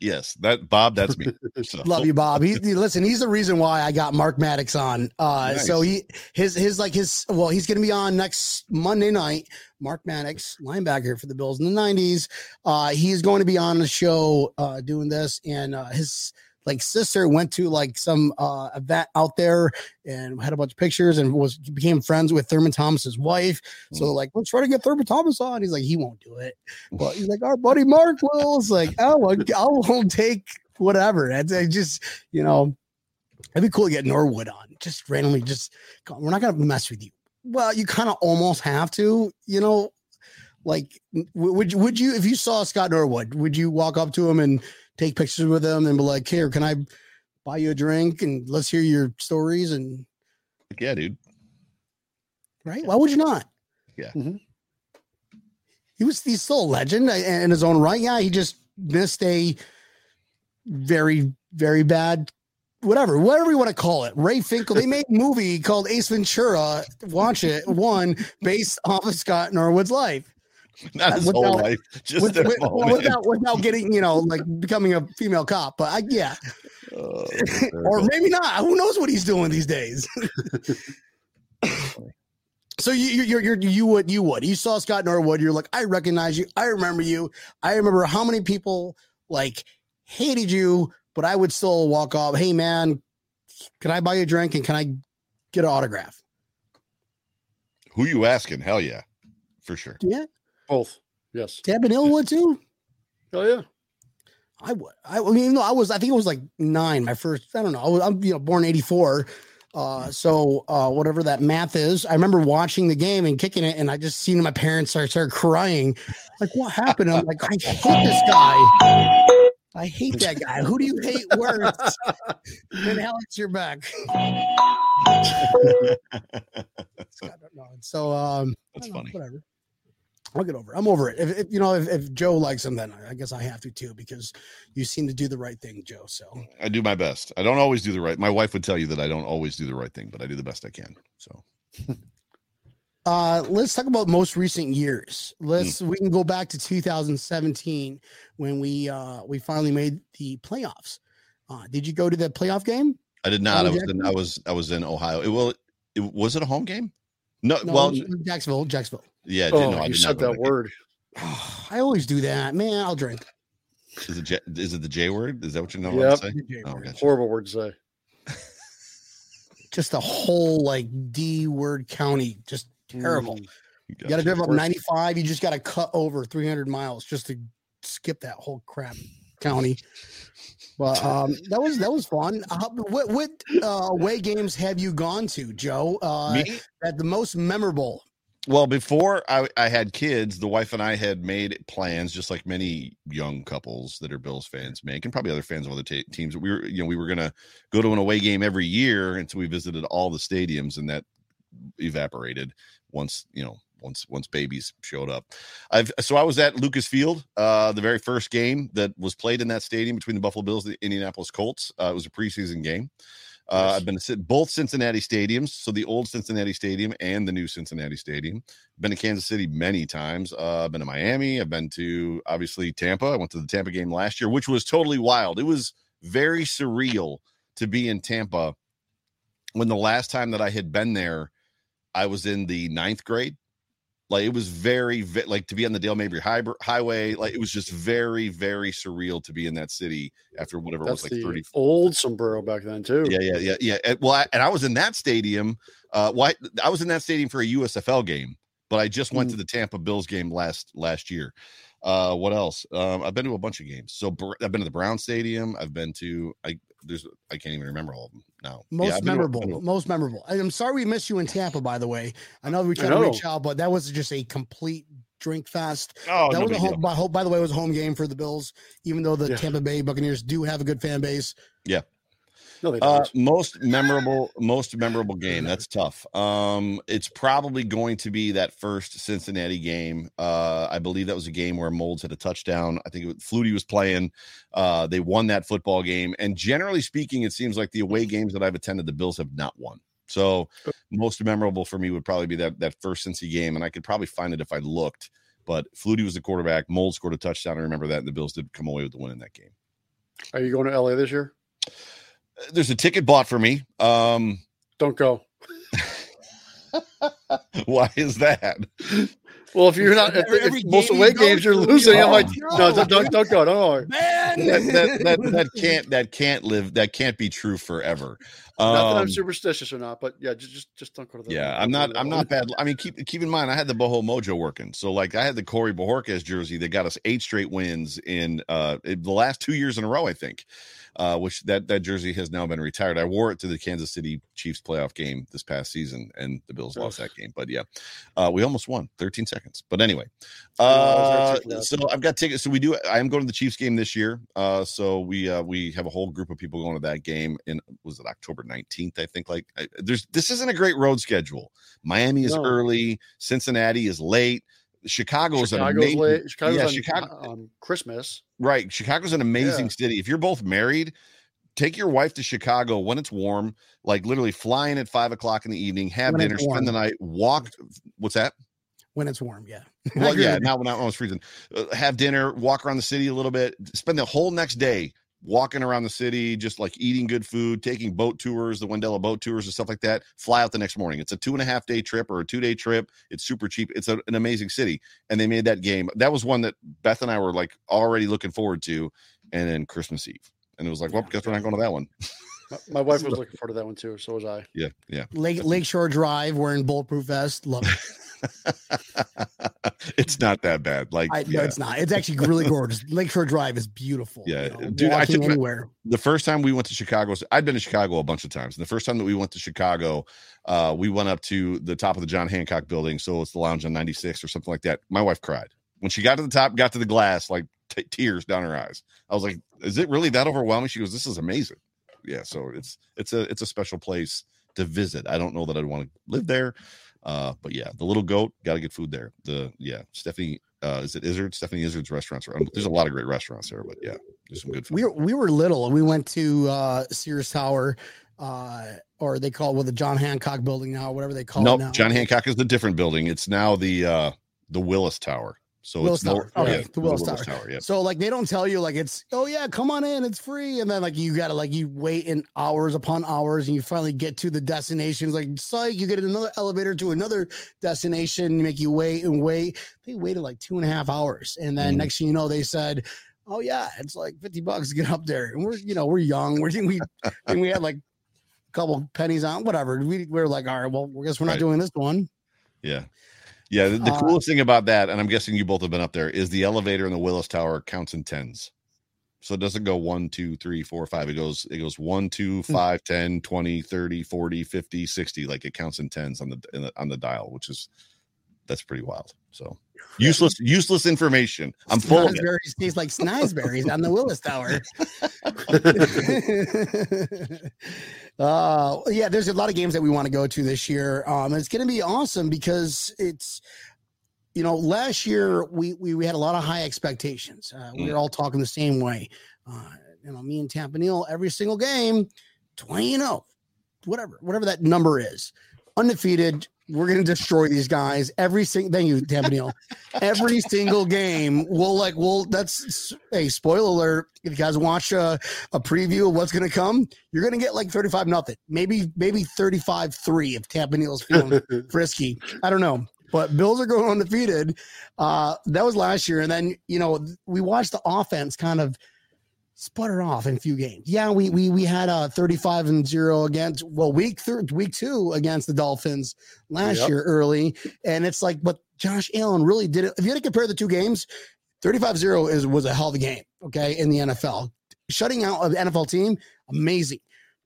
yes, that Bob, that's me. So. Love you, Bob. He, listen. He's the reason why I got Mark Maddox on. Uh, nice. So he his his like his well, he's going to be on next Monday night. Mark Maddox, linebacker for the Bills in the '90s. Uh, he's going to be on the show uh, doing this, and uh, his like sister went to like some uh, event out there and had a bunch of pictures and was became friends with Thurman Thomas's wife. So mm. like, let's try to get Thurman Thomas on. He's like, he won't do it, but he's like, our buddy Mark will. It's like, oh, I will take whatever. It's I just you know, it'd be cool to get Norwood on. Just randomly, just we're not gonna mess with you. Well, you kind of almost have to, you know. Like, would would you if you saw Scott Norwood, would you walk up to him and take pictures with them and be like, here, can I buy you a drink and let's hear your stories and yeah, dude. Right? Why would you not? Yeah. Mm-hmm. He was he's still a legend in his own right. Yeah, he just missed a very, very bad whatever, whatever you want to call it. Ray Finkle, they made a movie called Ace Ventura. Watch it. One based off of Scott Norwood's life. Not his without, whole life, just with, with, without without getting you know like becoming a female cop. But I, yeah, oh, or maybe not. Who knows what he's doing these days? so you you you you would you would you saw Scott Norwood? You're like, I recognize you. I remember you. I remember how many people like hated you, but I would still walk off. Hey man, can I buy you a drink and can I get an autograph? Who you asking? Hell yeah, for sure. Yeah. Both. Yes. Tabin Illwood too. Oh yeah. I would. I, mean, no, I was. I think it was like nine. My first. I don't know. I was, I'm you know born '84. Uh, so uh, whatever that math is, I remember watching the game and kicking it, and I just seen my parents start start crying. Like, what happened? I'm like, I hate this guy. I hate that guy. Who do you hate worse? and Alex, you're back. so um, That's know, funny. Whatever. I'll get over it. I'm over it. If, if you know, if, if Joe likes him, then I guess I have to too, because you seem to do the right thing, Joe. So I do my best. I don't always do the right. My wife would tell you that I don't always do the right thing, but I do the best I can. So uh let's talk about most recent years. Let's we can go back to 2017 when we uh we finally made the playoffs. Uh did you go to the playoff game? I did not. I was in, I was I was in Ohio. It will. It, was it a home game? No. No, well, Jacksonville, Jacksonville. yeah. Oh, no, I you said that to game. word. I always do that, man. I'll drink. Is it J, is it the J word? Is that what you're know Yep. to say? Oh, gotcha. Horrible word to say. Just a whole like D word county, just terrible. Mm. You got to drive up 95. You just got to cut over 300 miles just to skip that whole crap county. But um, that was that was fun. Uh, what what uh, away games have you gone to, Joe? Uh? That the most memorable. Well, before I, I had kids, the wife and I had made plans, just like many young couples that are Bills fans make, and probably other fans of other ta teams. We were, you know, we were gonna go to an away game every year, and so we visited all the stadiums, and that evaporated once, you know, once once babies showed up. I've so I was at Lucas Field, uh, the very first game that was played in that stadium between the Buffalo Bills and the Indianapolis Colts. Uh, it was a preseason game. Uh. I've been to both Cincinnati stadiums, so the old Cincinnati Stadium and the new Cincinnati Stadium. Been to Kansas City many times. Uh, I've been to Miami. I've been to obviously Tampa. I went to the Tampa game last year, which was totally wild. It was very surreal to be in Tampa when the last time that I had been there, I was in the ninth grade. Like it was very, ve- like to be on the Dale Mabry High- Highway. Like it was just very, very surreal to be in that city after whatever That's it was like 30, old sombrero back then too. yeah, yeah, yeah, yeah. And, well, I, and I was in that stadium. Uh, why I was in that stadium for a USFL game, but I just went to the Tampa Bills game last last year. Uh, what else? Um, I've been to a bunch of games. So I've been to the Brown Stadium. I've been to I there's I can't even remember all of them now. Most I've been to- memorable. to- most memorable. I- I'm sorry we missed you in Tampa, by the way. I know we I tried to reach out, but that was just a complete drink fest. Oh, that no was a home, by, by the way, it was a home game for the Bills, even though the Yeah. Tampa Bay Buccaneers do have a good fan base. No, they Uh, don't. most memorable, most memorable game. That's tough. Um, it's probably going to be that first Cincinnati game. Uh, I believe that was a game where Moulds had a touchdown. I think it was, Flutie was playing. Uh, they won that football game. And generally speaking, it seems like the away games that I've attended, the Bills have not won. So most memorable for me would probably be that that first Cincy game, and I could probably find it if I looked. But Flutie was the quarterback. Mold scored a touchdown. I remember that, and the Bills did come away with the win in that game. Are you going to LA this year? There's a ticket bought for me. Um, Don't go. why is that? Well, if you're not at Every- every if most game away you games, you're losing. I'm like, go. no, don't, don't, don't go. Don't worry. Man, that, that, that that can't that can't live that can't be true forever. not that Um, I'm superstitious or not, but yeah, just just, just don't go to the. yeah, I'm not I'm not bad. I mean, keep keep in mind I had the Bojo Mojo working, so like I had the Corey Bojorquez jersey that got us eight straight wins in uh in the last two years in a row, I think. Uh, which that that jersey has now been retired. I wore it to the Kansas City Chiefs playoff game this past season, and the Bills lost that game. But yeah, uh, we almost won 13 seconds. But anyway, uh, there too for that. so I've got tickets. So we do. I am going to the Chiefs game this year. Uh, so we uh, we have a whole group of people going to that game. In was it October 19th? I think. Like I, there's this isn't a great road schedule. Miami is No. early. Cincinnati is late. Chicago is an Chicago's amazing. late. Chicago's yeah, on, Chicago- on Christmas. Right. Chicago's an amazing Yeah. city. If you're both married, take your wife to Chicago when it's warm, like literally flying at five o'clock in the evening, have When dinner, spend the night, walk. What's that? when it's warm, yeah. Well, yeah, with not when not when it's freezing. Uh, have dinner, walk around the city a little bit, spend the whole next day walking around the city, just like eating good food, taking boat tours, the Wendella boat tours and stuff like that. Fly out the next morning. It's a two and a half day trip or a two day trip. It's super cheap. It's a, an amazing city. And they made that game. That was one that Beth and I were like already looking forward to. And then Christmas Eve. And it was like, well, guess we're not going to that one. My, my wife was looking forward to that one too. So was I. Yeah, yeah. Lake Lakeshore Drive wearing bulletproof vest. Love it. it's not that bad. Like, I, no, it's not. It's actually really gorgeous. Lakeshore Drive is beautiful. Yeah, you know, dude, I took anywhere. the first time we went to Chicago, I'd been to Chicago a bunch of times. And the first time that we went to Chicago, uh, we went up to the top of the John Hancock building. So it's the lounge on 96 or something like that. My wife cried when she got to the top, got to the glass, like t- tears down her eyes. I was like, is it really that overwhelming? She goes, this is amazing. Yeah. So it's, it's a, it's a special place to visit. I don't know that I'd want to live there. Uh, but yeah, the little goat, got to get food there. The, yeah, Stephanie, uh, is it Izard? Stephanie Izard's restaurants. Are, there's a lot of great restaurants there, but yeah, there's some good food. We were, we were little and we went to uh, Sears Tower, uh, or they call it well, the John Hancock building now, whatever they call it No. John Hancock is the different building. It's now the uh the Willis Tower. So Willis it's Tower. Okay, yeah, the Willis Tower. Yeah. So like they don't tell you like it's oh yeah come on in it's free and then like you gotta like you wait in hours upon hours and you finally get to the destination It's like psych you get another elevator to another destination make you wait and wait they waited like two and a half hours and then Mhm. next thing you know they said oh yeah it's like 50 bucks to get up there and we're you know we're young we're we and we had like a couple pennies on whatever we, we were like all right well I guess we're not Right. doing this one Yeah. Yeah. The, the Uh, coolest thing about that, and I'm guessing you both have been up there, is the elevator in the Willis Tower counts in tens. So it doesn't go one, two, three, four, five. It goes, it goes one, two, Hmm. 10, 20, 30, 40, 50, 60. Like it counts in tens on the, in the on the dial, which is that's pretty wild. So useless, useless information. I'm full of it. Snozzberries taste like snozzberries on the Willis Tower. uh, yeah, there's a lot of games that we want to go to this year. Um, it's going to be awesome because it's, you know, last year we we, we had a lot of high expectations. Uh, we Mm. were all talking the same way. Uh, you know, me and Tampa Neal every single game, twenty and zero, whatever, whatever that number is, undefeated. We're going to destroy these guys every single. Thank you, Tampa Neal every single game. We'll like, well, that's a spoiler alert. If you guys watch a, a preview of what's going to come, you're going to get like 35 nothing, maybe, maybe 35 three if Tampa Neal's feeling frisky. I don't know. But Bills are going undefeated. Uh, that was last year. And then, you know, we watched the offense kind of sputter off in a few games. Yeah, we we we had a 35 and 0 against well week third week 2 against the Dolphins last Yep. year early and it's like but Josh Allen really did it. If you had to compare the two games, 35-0 is was a hell of a game, okay, in the NFL. Shutting out an NFL team, amazing.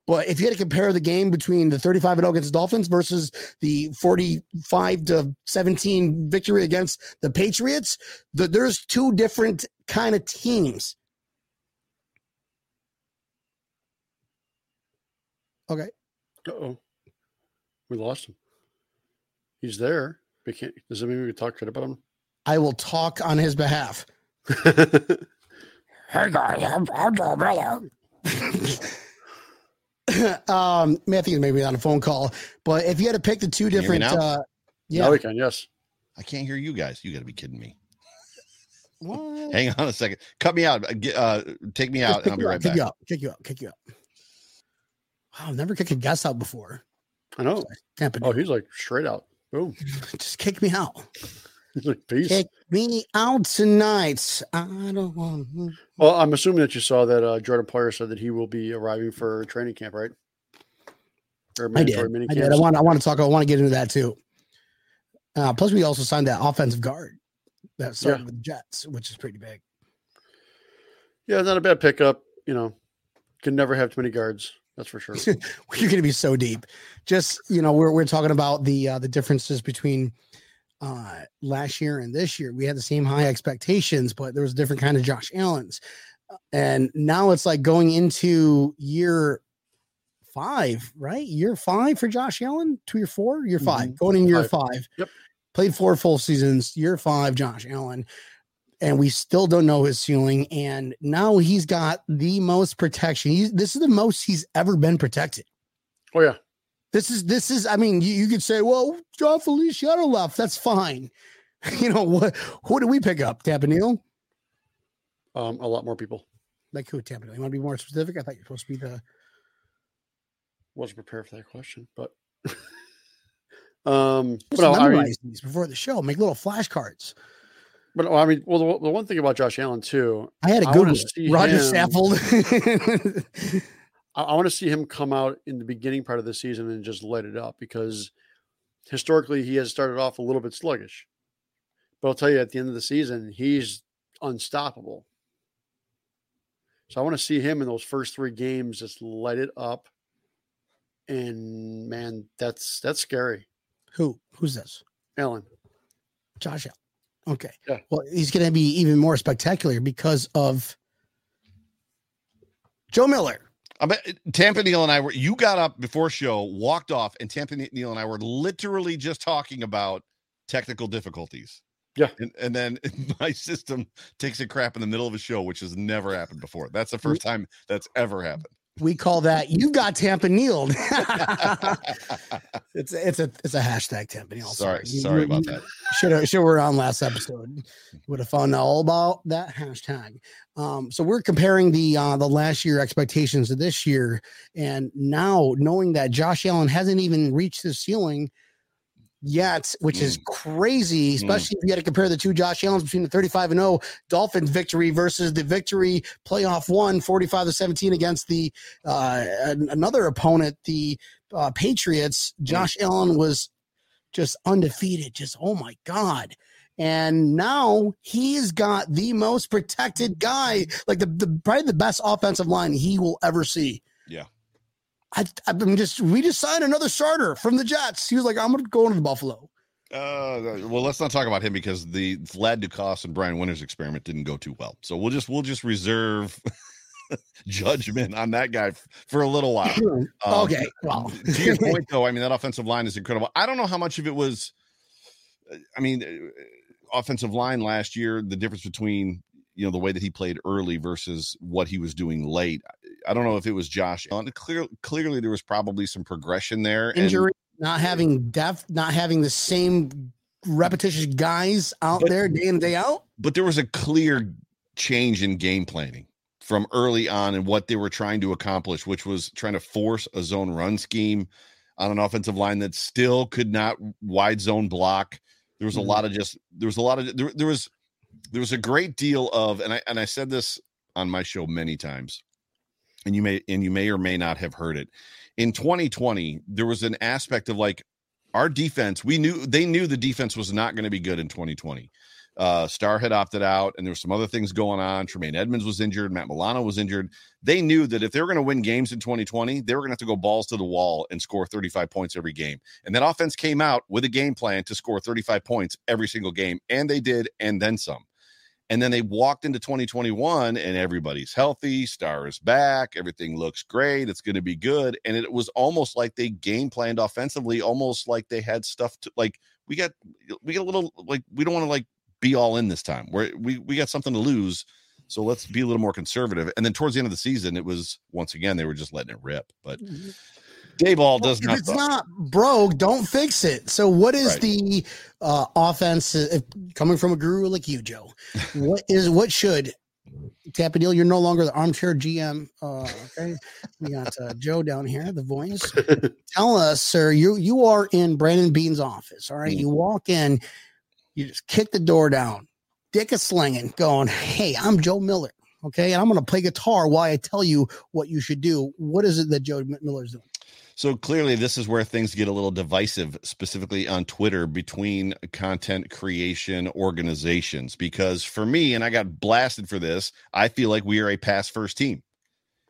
But if you had to compare the game between the 35 and 0 against the Dolphins versus the 45 to 17 victory against the Patriots, the, there's two different kind of teams. Okay. oh. We lost him. He's there. We can't does that mean we can talk shit about him? I will talk on his behalf. Hey guys, I'm, I'm Joe Burrow. um, Matthew maybe on a phone call, but if you had to pick the two Can you hear me different, now? uh, yeah. yeah, we can, yes. I can't hear you guys. You got to be kidding me. What? Hang on a second. Cut me out. Uh, get- Uh, take me out, and I'll be you right out, kick back. you out, kick you out, kick you out. Wow, I've never kicked a guest out before. I know. Tampa, Oh, he's like straight out. Boom. just kick me out. He's like peace. Kick me out tonight. I don't want. Well, I'm assuming that you saw that uh, Jordan Poyer said that he will be arriving for training camp, right? Or I did. I did. I want. I want to talk. I want to get into that too. Uh, plus, we also signed that offensive guard that started Yeah. with the Jets, which is pretty big. Yeah, not a bad pickup. You know, can never have too many guards. That's for sure. You're going to be so deep. Just you know, we're we're talking about the uh, the differences between uh, last year and this year. We had the same high expectations, but there was a different kind of Josh Allen's, and now it's like going into year five, right? Year five for Josh Allen, two year four, year 5 Mhm. going in year Five. five. Yep. Played four full seasons. Year five, Josh Allen. And we still don't know his ceiling. And now he's got the most protection. He's, this is the most he's ever been protected. oh yeah, This is this is. I mean, you, you could say, well, Jon Feliciano left. That's fine. You know what? Who did we pick up? Tampa Neal? um, a lot more people Like who? Tampa Neal? You want to be more specific? I thought you're supposed to be the. wasn't prepared for that question, but um, but I these before the show. Make little flashcards. But I mean, well, the, the one thing about Josh Allen too, I had a good. Rodger him- Saffold. I, I want to see him come out in the beginning part of the season and just light it up because historically he has started off a little bit sluggish. But I'll tell you, at the end of the season, he's unstoppable. So I want to see him in those first three games just light it up. And man, that's that's scary. Who? Who's this? Allen. Josh Allen. Okay. Yeah. Well, he's going to be even more spectacular because of Joe Miller. I bet Tampa Neal and I were. You got up before show, walked off, and Tampa Neal and I were literally just talking about technical difficulties. Yeah. And, and then my system takes a crap in the middle of a show, which has never happened before. That's the mm-hmm. first time that's ever happened. We call that you got Tampa Nealed. it's it's a it's a hashtag Tampa Neal. sorry, sorry about that. Should have should we're on last episode. Would have found out all about that hashtag. Um, so we're comparing the uh the last year expectations to this year, and now knowing that Josh Allen hasn't even reached his ceiling yet, which is crazy, especially if you had to compare the two Josh Allens between the 35 and 0 Dolphins victory versus the victory playoff one 45 to 17 against the uh, an- another opponent, the uh, Patriots. Josh Allen was just undefeated, just oh my god. And now he's got the most protected guy, like the, the probably the best offensive line he will ever see. I, I'm just we just signed another starter from the Jets. He was like, I'm gonna go into the Buffalo. Uh, well, let's not talk about him because the Vlad Ducasse and Brian Winters experiment didn't go too well. So we'll just we'll just reserve judgment on that guy f- for a little while. Um, okay, well, to your point, though, I mean that offensive line is incredible. I don't know how much of it was. I mean, uh, offensive line last year, the difference between you know the way that he played early versus what he was doing late. I don't know if it was Josh. Clear, clearly, there was probably some progression there. and- injury, not having depth, not having the same repetitious guys out But- there day in day out. but there was a clear change in game planning from early on and what they were trying to accomplish, which was trying to force a zone run scheme on an offensive line that still could not wide zone block. There was a Mhm. lot of just there was a lot of there, there was there was a great deal of and I and I said this on my show many times. And you may and you may or may not have heard it. In 2020, there was an aspect of like our defense, we knew they knew the defense was not going to be good in 2020 uh Star had opted out and there were some other things going on. Tremaine Edmunds was injured, Matt Milano was injured. They knew that if they were going to win games in 2020, they were going to have to go balls to the wall and score 35 points every game. And that offense came out with a game plan to score 35 points every single game and they did and then some. And then they walked into 2021 and everybody's healthy, Star is back, everything looks great, it's going to be good and it was almost like they game planned offensively almost like they had stuff to like we got we got a little like we don't want to like be all in this time. Where we we got something to lose, so let's be a little more conservative. And then towards the end of the season, it was once again they were just letting it rip. But mm-hmm. Dayball does if not. it's not broke, don't fix it. So, what is Right. the uh, offense uh, if, coming from a guru like you, Joe? what is what should Tampa Neal? You're no longer the armchair GM. Uh, okay, we got uh, Joe down here, the voice. Tell us, sir. You you are in Brandon Beane's office. All right, Mhm. you walk in, you just kick the door down, dick is slinging, going, "Hey, I'm Joe Miller." Okay, and I'm going to play guitar while I tell you what you should do. What is it that Joe Miller's doing? So clearly, this is where things get a little divisive, specifically on Twitter between content creation organizations. Because for me, and I got blasted for this, I feel like we are a pass first team.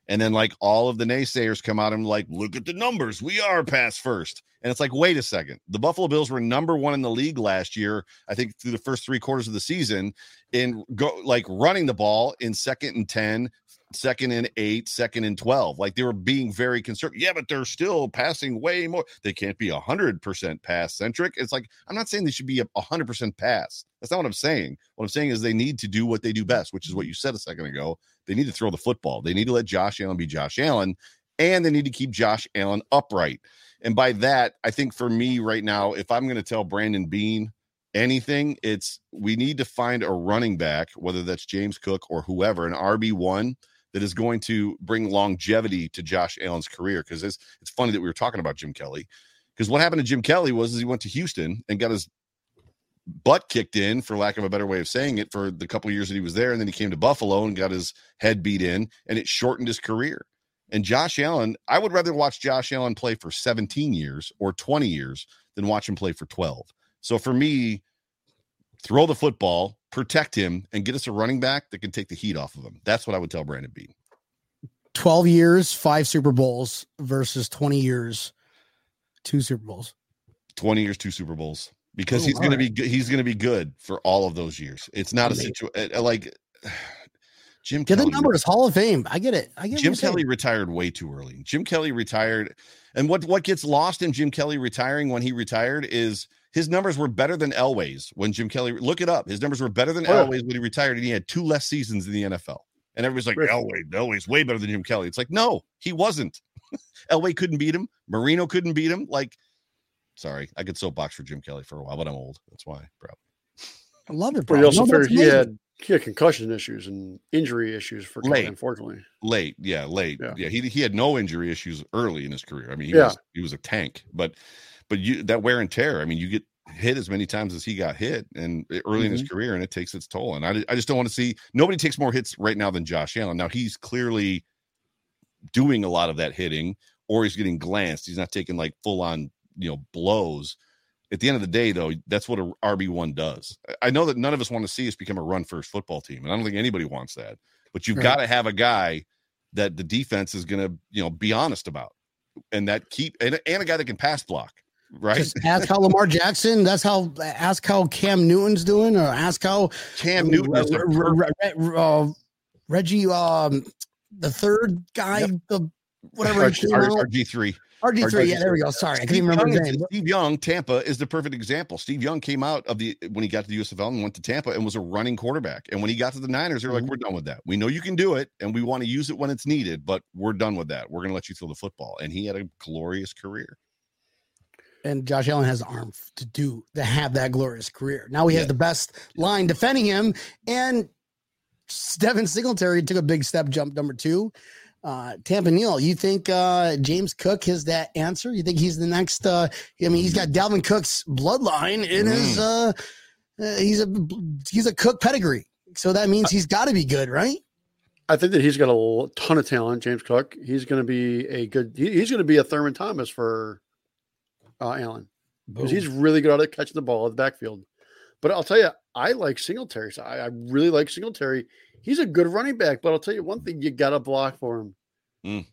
And then, like, all of the naysayers come out and, like, look at the numbers. We are pass first. And it's like, wait a second. The Buffalo Bills were number one in the league last year, I think, through the first three quarters of the season in go like running the ball in second and 10, second and eight, second and 12. Like they were being very conservative. Yeah, but they're still passing way more. They can't be 100% pass centric. It's like, I'm not saying they should be a 100% pass. That's not what I'm saying. What I'm saying is they need to do what they do best, which is what you said a second ago. They need to throw the football. They need to let Josh Allen be Josh Allen, and they need to keep Josh Allen upright. And by that, I think for me right now, if I'm going to tell Brandon Beane anything, it's we need to find a running back, whether that's James Cook or whoever, an RB1 that is going to bring longevity to Josh Allen's career. Because it's it's funny that we were talking about Jim Kelly. Because what happened to Jim Kelly was is he went to Houston and got his butt kicked in, for lack of a better way of saying it, for the couple years that he was there, and then he came to Buffalo and got his head beat in, and it shortened his career. And Josh Allen, I would rather watch Josh Allen play for 17 years or 20 years than watch him play for 12. So for me, throw the football, protect him, and get us a running back that can take the heat off of him. That's what I would tell Brandon Beane. 12 years, five Super Bowls versus 20 years, two Super Bowls. 20 years, two Super Bowls. Because Oh, he's gonna right. be he's gonna be good for all of those years. It's not a situation eh, eh, like Jim Get the numbers, Hall of Fame. I get it. I get Jim you're saying. Kelly retired way too early. Jim Kelly retired, and what what gets lost in Jim Kelly retiring when he retired is his numbers were better than Elway's when Jim Kelly. Look it up. His numbers were better than Oh. Elway's when he retired, and he had two less seasons in the NFL. And everybody's like, Right. Elway, Elway's way better than Jim Kelly. It's like, no, he wasn't. Elway couldn't beat him. Marino couldn't beat him. Like, sorry, I could soapbox for Jim Kelly for a while, but I'm old. That's why, bro. I love it, But bro. you also No, that's figured he had he had concussion issues and injury issues for Kelly, Late. unfortunately. late yeah late Yeah. yeah, he, he had no injury issues early in his career i mean he Yeah. was he was a tank but but you that wear and tear i mean you get hit as many times as he got hit and early in his Mm-hmm. career and it takes its toll and I, I just don't want to see nobody takes more hits right now than josh allen now he's clearly doing a lot of that hitting or he's getting glanced he's not taking like full on you know blows at the end of the day though that's what a rb1 does I- i know that none of us want to see us become a run first football team and i don't think anybody wants that but you've Right. got to have a guy that the defense is going to you know be honest about and that keep and, and a guy that can pass block right Just ask how Lamar Jackson. That's how. Ask how Cam Newton's doing, or ask how cam newton the Re- Re- uh, Reggie, um, the third guy, the whatever out. rg3 RG three. Yeah, there we go. Sorry, I couldn't even remember his name. Steve Young, Tampa is the perfect example. Steve Young came out of the when he got to the USFL and went to Tampa and was a running quarterback. And when he got to the Niners, they're like, Mhm. "We're done with that. We know you can do it, and we want to use it when it's needed, but we're done with that. We're going to let you throw the football." And he had a glorious career. And Josh Allen has the arm to do to have that glorious career. Now he Yeah. has the best line defending him, and Devin Singletary took a big step jump number two. Uh, Tampa Neal, you think uh, James Cook is that answer? You think he's the next? Uh, I mean, he's got Dalvin Cook's bloodline in his. Uh, uh, he's a he's a Cook pedigree, so that means he's got to be good, right? I think that he's got a ton of talent, James Cook. He's going to be a good. He, he's going to be a Thurman Thomas for uh, Allen because he's really good at catching the ball at the backfield. But I'll tell you, I like Singletary. So I, I really like Singletary. He's a good running back, but I'll tell you one thing: you got to block for him.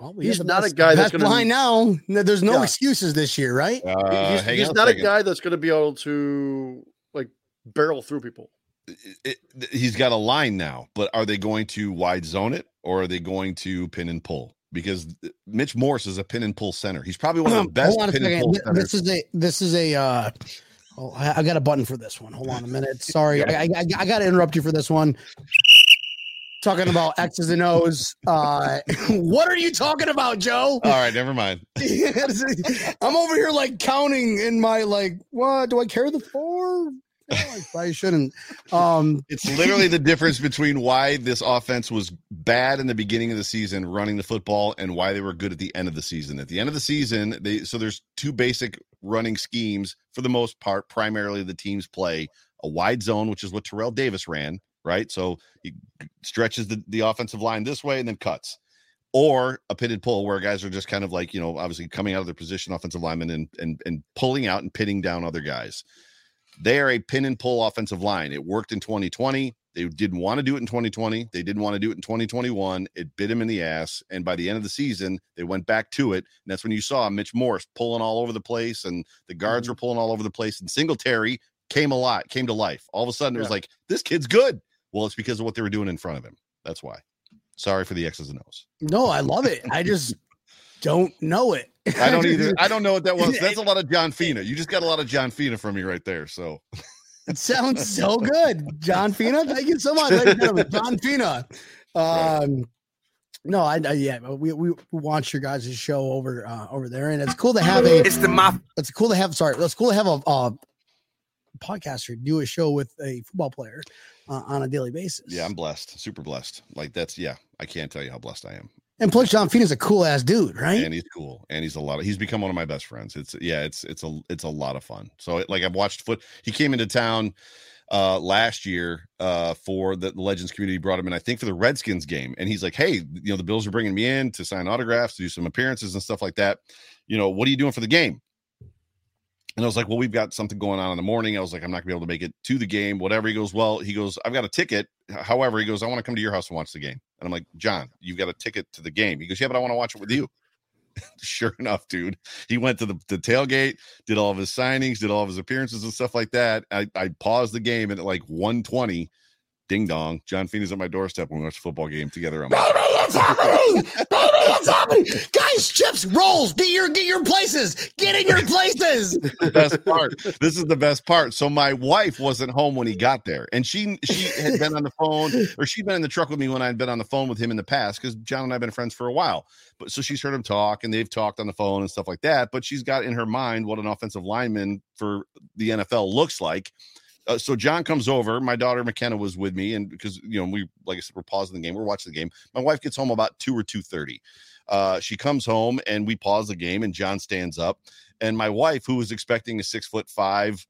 Well, he's have the not a guy that's best gonna- now. There's no Yeah. excuses this year, right? Uh, he's he's not a second. guy that's going to be able to like barrel through people. It- it- he's got a line now, but are they going to wide zone it or are they going to pin and pull? Because Mitch Morse is a pin and pull center. He's probably one of the best Hold on a pin and pull centers. This is a this is a. Uh, oh, I, I got a button for this one. Hold on a minute. Sorry, I, I, I got to interrupt you for this one. Talking about X's and O's. Uh, what are you talking about, Joe? All right, never mind. I'm over here like counting in my like. What do I carry the four? I shouldn't. Um, It's literally the difference between why this offense was bad in the beginning of the season running the football and why they were good at the end of the season. At the end of the season, they so there's two basic running schemes for the most part. Primarily, the teams play a wide zone, which is what Terrell Davis ran, right? So he stretches the, the offensive line this way and then cuts. Or a pitted pull where guys are just kind of like, you know, obviously coming out of their position, offensive linemen, and and and pulling out and pitting down other guys. They are a pin and pull offensive line. It worked in 2020. They didn't want to do it in 2020. They didn't want to do it in 2021. It bit him in the ass. And by the end of the season, they went back to it. And that's when you saw Mitch Morse pulling all over the place and the guards mm-hmm. were pulling all over the place. And Singletary came a lot, came to life. All of a sudden, it was Yeah. like, this kid's good. Well, it's because of what they were doing in front of him. That's why. Sorry for the X's and O's. no, I love it. I just don't know it. I don't either. I don't know what that was. That's a lot of John Fina. You just got a lot of John Fina from me right there. So It sounds so good, John Fina. Thank you so much, ladies and gentlemen. John Fina. Um, no, I, I yeah, we, we watch your guys' show over uh, over there, and it's cool to have a. It's the mafia. It's cool to have. Sorry, it's cool to have a, a podcaster do a show with a football player uh, on a daily basis. yeah, I'm blessed. Super blessed. Like that's yeah. I can't tell you how blessed I am. And plus John Fina's a cool ass dude, right? and he's cool and he's a lot of he's become one of my best friends. It's yeah it's it's a it's a lot of fun. So it, like i've watched foot he came into town uh last year uh for the, the legends community brought him in i think for the redskins game. And he's like hey you know the bills are bringing me in to sign autographs to do some appearances and stuff like that. You know what are you doing for the game And I was like, well, we've got something going on in the morning. I was like, I'm not gonna be able to make it to the game, whatever. He goes, well, he goes, I've got a ticket. However, he goes, I want to come to your house and watch the game. And I'm like, John, you've got a ticket to the game. He goes, yeah, but I want to watch it with you. sure enough, dude, he went to the, the tailgate, did all of his signings, did all of his appearances and stuff like that. I, I paused the game at like 120, ding dong, John Fina's at my doorstep when we watch a football game together. I'm like, it's happening! Baby, it's happening! Guys, chips, rolls, get your get your places. Get in your places. the best part. This is the best part. So my wife wasn't home when he got there, and she she had been on the phone, or she'd been in the truck with me when I'd been on the phone with him in the past, because John and I've been friends for a while. But so she's heard him talk, and they've talked on the phone and stuff like that. But she's got in her mind what an offensive lineman for the NFL looks like. Uh, so John comes over. My daughter McKenna was with me, and because you know we, like I said, we're pausing the game. We're watching the game. My wife gets home about two or two thirty. Uh, she comes home, and we pause the game, and John stands up. And my wife, who was expecting a six foot five,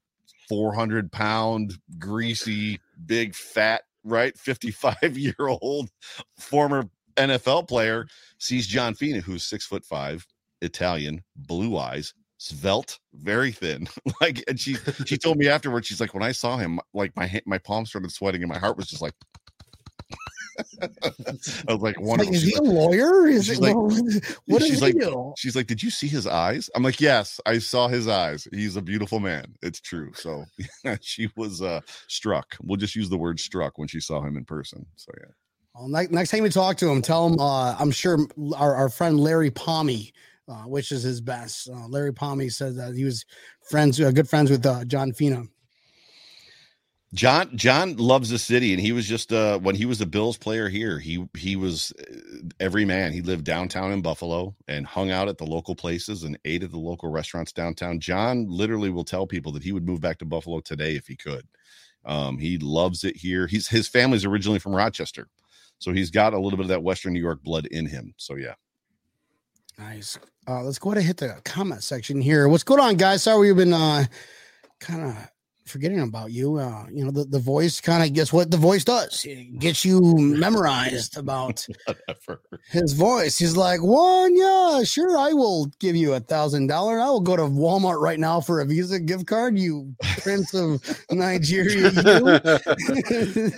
four hundred pound, greasy, big, fat, right, fifty five year old former NFL player, sees John Fina, who's six foot five, Italian, blue eyes, svelte, very thin. like, and she she told me afterwards, she's like, when I saw him, like my my palms started sweating and my heart was just like. I was like, Like, wonderful. is She's he a lawyer? Is it, like- what she's he like-? She's like, Did you see his eyes? I'm like, Yes, I saw his eyes. He's a beautiful man. It's true. So she was uh struck. We'll just use the word struck when she saw him in person. So yeah. Well, next, next time you talk to him, tell him uh, I'm sure our, our friend Larry Palmy, uh, which is his best. Uh, Larry Palmy said that he was friends, uh, good friends with uh, John Fina. John John loves the city, and he was just uh when he was a Bills player here. He he was uh, every man. He lived downtown in Buffalo and hung out at the local places and ate at the local restaurants downtown. John literally will tell people that he would move back to Buffalo today if he could. Um, he loves it here. He's his family's originally from Rochester, so he's got a little bit of that Western New York blood in him. So yeah. Nice. Uh, let's go ahead and hit the comment section here. What's going on, guys? Sorry we've been uh, kind of forgetting about you. Uh, you know, the, the voice kind of guess what the voice does. It gets you memorized about his voice. He's like, one, yeah, sure, I will give you a thousand dollar. I will go to Walmart right now for a Visa gift card. You prince of Nigeria.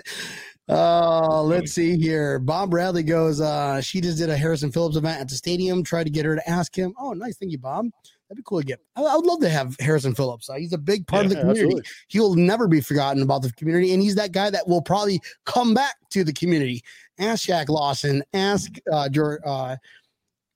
Uh, let's see here. Bob Bradley goes. Uh, she just did a Harrison Phillips event at the stadium. Tried to get her to ask him. Oh, nice, thank you, Bob. That'd be cool to get. I, I would love to have Harrison Phillips. Uh, he's a big part of the community absolutely. he will never be forgotten about the community, and he's that guy that will probably come back to the community. Ask Shaq Lawson, ask uh, Jor- uh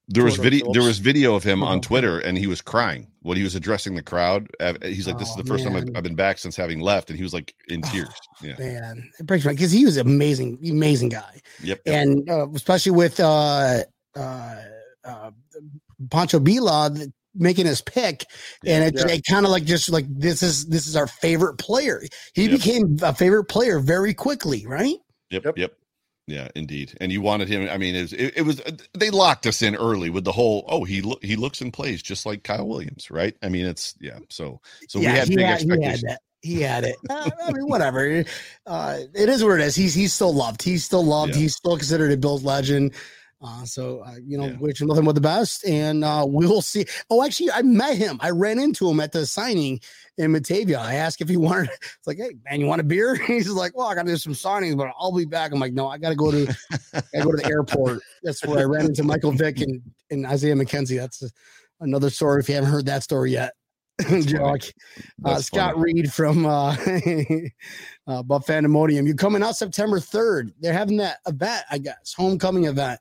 There was Jordan video. There was video of him on Oh. Twitter, and he was crying when he was addressing the crowd. Uh, He's like, "This is Oh, the first time I've. I've been back since having left," and he was like in Oh, tears. Yeah. man. It breaks my because he was an amazing, amazing guy, Yep. yep. and uh, especially with uh, uh, uh, Pancho Villa th- making his pick, and it, Yeah. it kind of like just like this is this is our favorite player. He Yep. became a favorite player very quickly, right? Yep, Yep. yep. Yeah, indeed. And you wanted him. I mean, it was, it, it was they locked us in early with the whole. Oh, he lo- he looks and plays just like Kyle Williams, right? I mean, it's yeah. So so we had he big had, he had expectations. that. He had it. Uh, I mean, whatever. Uh, it is what it is. He's he's still loved. He's still loved. Yeah. He's still considered a Bills legend. Uh, so uh, you know, Yeah. wish him nothing but the best, and uh, we'll see. Oh, actually, I met him. I ran into him at the signing in Batavia. I asked if he wanted. It's like, hey man, you want a beer? He's like, well, I got to do some signings, but I'll be back. I'm like, no, I got to go to, I go to the airport. That's where I ran into Michael Vick and and Isaiah McKenzie. That's another story. If you haven't heard that story yet, Jock. Uh, Scott funny. Reed from uh, uh, Buff Pandemonium. You're coming out September 3rd. They're having that event, I guess, homecoming event.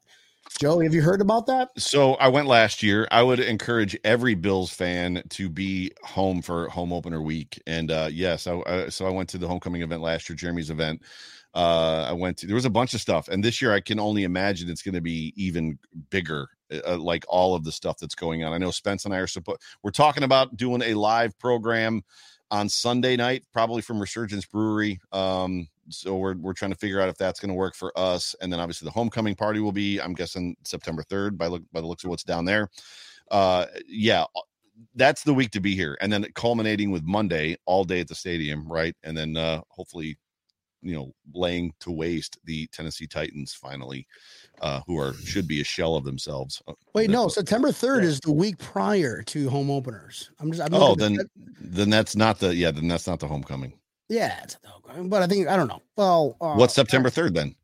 Joe, have you heard about that? So I went last year. I would encourage every Bills fan to be home for home opener week. And uh, yes, I, I, so I went to the homecoming event last year, Jeremy's event. Uh, I went to there was a bunch of stuff, and this year I can only imagine it's going to be even bigger. Uh, like all of the stuff that's going on. I know Spence and I are supposed. We're talking about doing a live program on Sunday night, probably from Resurgence Brewery. Um, so we're we're trying to figure out if that's going to work for us. And then obviously the homecoming party will be, I'm guessing September 3rd by look by the looks of what's down there. Uh, yeah, that's the week to be here, and then culminating with Monday all day at the stadium, right? And then uh, hopefully you know laying to waste the Tennessee Titans finally, uh, who are should be a shell of themselves. Uh, Wait, no, September 3rd Yeah. is the week prior to home openers. I'm just, I'm Oh, then the- then that's not the yeah then that's not the homecoming. Yeah, it's, but I think, I don't know. Well, uh, What's September third then?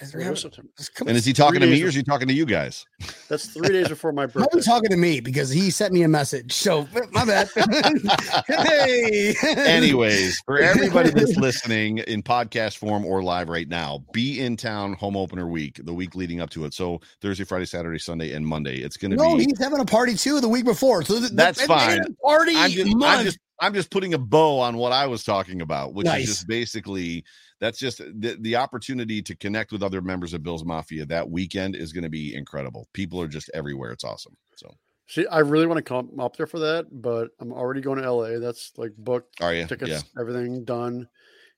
guys, It we're was having- September. And is he talking to me or is he talking to you guys? That's three days before my Might birthday. be talking to me because he sent me a message. So my bad. hey. Anyways, for everybody that's listening in podcast form or live right now, be in town home opener week, the week leading up to it. So Thursday, Friday, Saturday, Sunday, and Monday. It's going to no, be. No, he's having a party too the week before. So th- th- That's it's fine. Party I'm just, month. I'm just, I'm just putting a bow on what I was talking about, which Nice. is just basically that's just the, the opportunity to connect with other members of Bill's Mafia. That weekend is going to be incredible. People are just everywhere. It's awesome. So, See, I really want to come up there for that, but I'm already going to LA. That's like booked, are you? tickets, Yeah. everything done.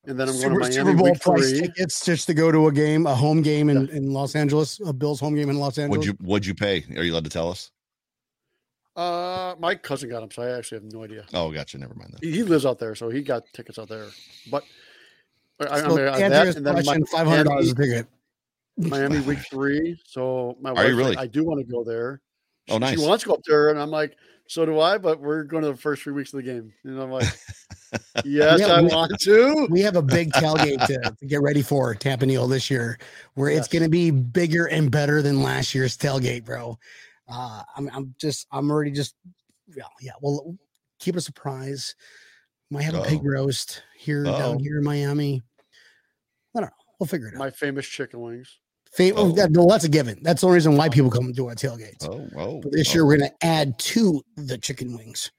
And then I'm Super, going to Super Miami Bowl week price three. tickets just to go to a game, a home game in, in Los Angeles, a Bills home game in Los Angeles. What'd you What'd you pay? Are you allowed to tell us? Uh, my cousin got them, so I actually have no idea. Oh, gotcha. Never mind. Then. He, he lives out there, so he got tickets out there. But I, I so mean, to uh, that, and then question, five hundred dollars a ticket. Miami week three. So my Are wife, you really? I do want to go there. Oh, She- nice. She wants to go up there, and I'm like, so do I. But we're going to the first three weeks of the game, and I'm like, yes, Yeah, I we- want to. We have a big tailgate to, to get ready for Tampa Neal this year, where it's going to be bigger and better than last year's tailgate, bro. Uh, I'm, I'm just, I'm already just, yeah, yeah. Well, keep it a surprise. Might have a pig roast here Uh-oh. down here in Miami. I don't know. We'll figure it out. My famous chicken wings. Fa- oh, Oh. that, well, that's a given. That's the only reason why people come to our tailgates. Oh, oh. But this oh. year, we're going to add to the chicken wings.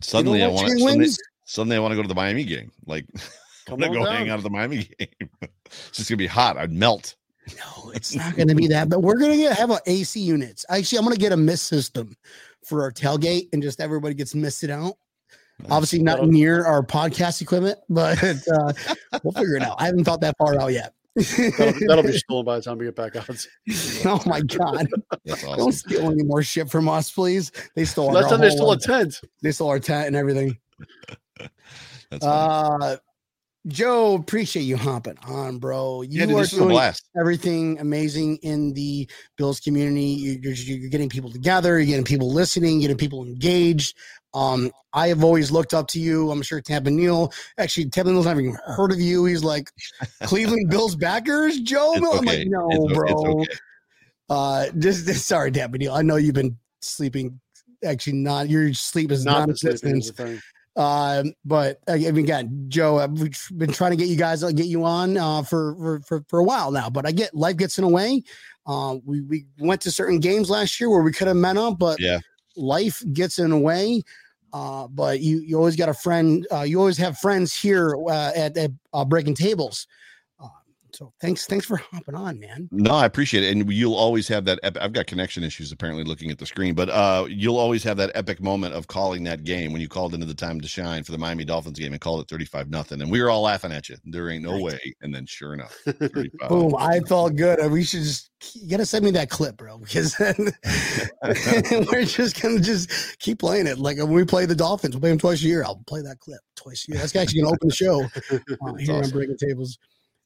Suddenly, You I know what, want chicken to. wings? Suddenly, I want to go to the Miami game. Like, I'm Come gonna go down. hang out at the Miami game. it's just gonna be hot. I'd melt. No, it's not going to be that. But we're going to have a AC units. Actually, I'm going to get a mist system for our tailgate, and just everybody gets misted out. Obviously, not near our podcast equipment, but uh, we'll figure it out. I haven't thought that far out yet. That'll, that'll be stolen by the time we get back out. oh my god! That's Don't steal any more shit from us, please. They stole our Last time they stole a tent. They stole our tent and everything. That's funny. Uh, Joe, appreciate you hopping on, bro. You yeah, dude, are this is a doing blast. everything amazing in the Bills community. You- You're, you're getting people together, you're getting people listening, getting people engaged. Um, I have always looked up to you. I'm sure Tampa Neal, actually, Tampa Neal's never even heard of you. He's like Cleveland Bills backers, Joe. It's I'm like, no, It's bro. okay. Uh, just, just- sorry, Tampa Neal. I know you've been sleeping. Actually, not your sleep is Not not the sleeping is existent. the thing. Um, but uh, I mean, again, Joe, we've been trying to get you guys, uh, get you on uh, for, for for for a while now. But I get life gets in the way. Uh, we we went to certain games last year where we could have met up, but Yeah. life gets in the way. Uh, but you you always got a friend. Uh, you always have friends here uh, at, at uh, breaking tables. Uh, so thanks thanks for hopping on, man. No, I appreciate it, and you'll always have that. Ep- I've got connection issues apparently looking at the screen, but uh, you'll always have that epic moment of calling that game when you called into the time to shine for the Miami Dolphins game and called it thirty-five nothing, and we were all laughing at you. There ain't no Right. way, and then sure enough, 35. Boom! I felt good. Uh, We should just you gotta send me that clip, bro, because then we're just gonna just keep playing it. Like when we play the Dolphins, we play them twice a year. I'll play that clip twice a year. That's actually gonna open the show uh, here on awesome. Breaking Tables.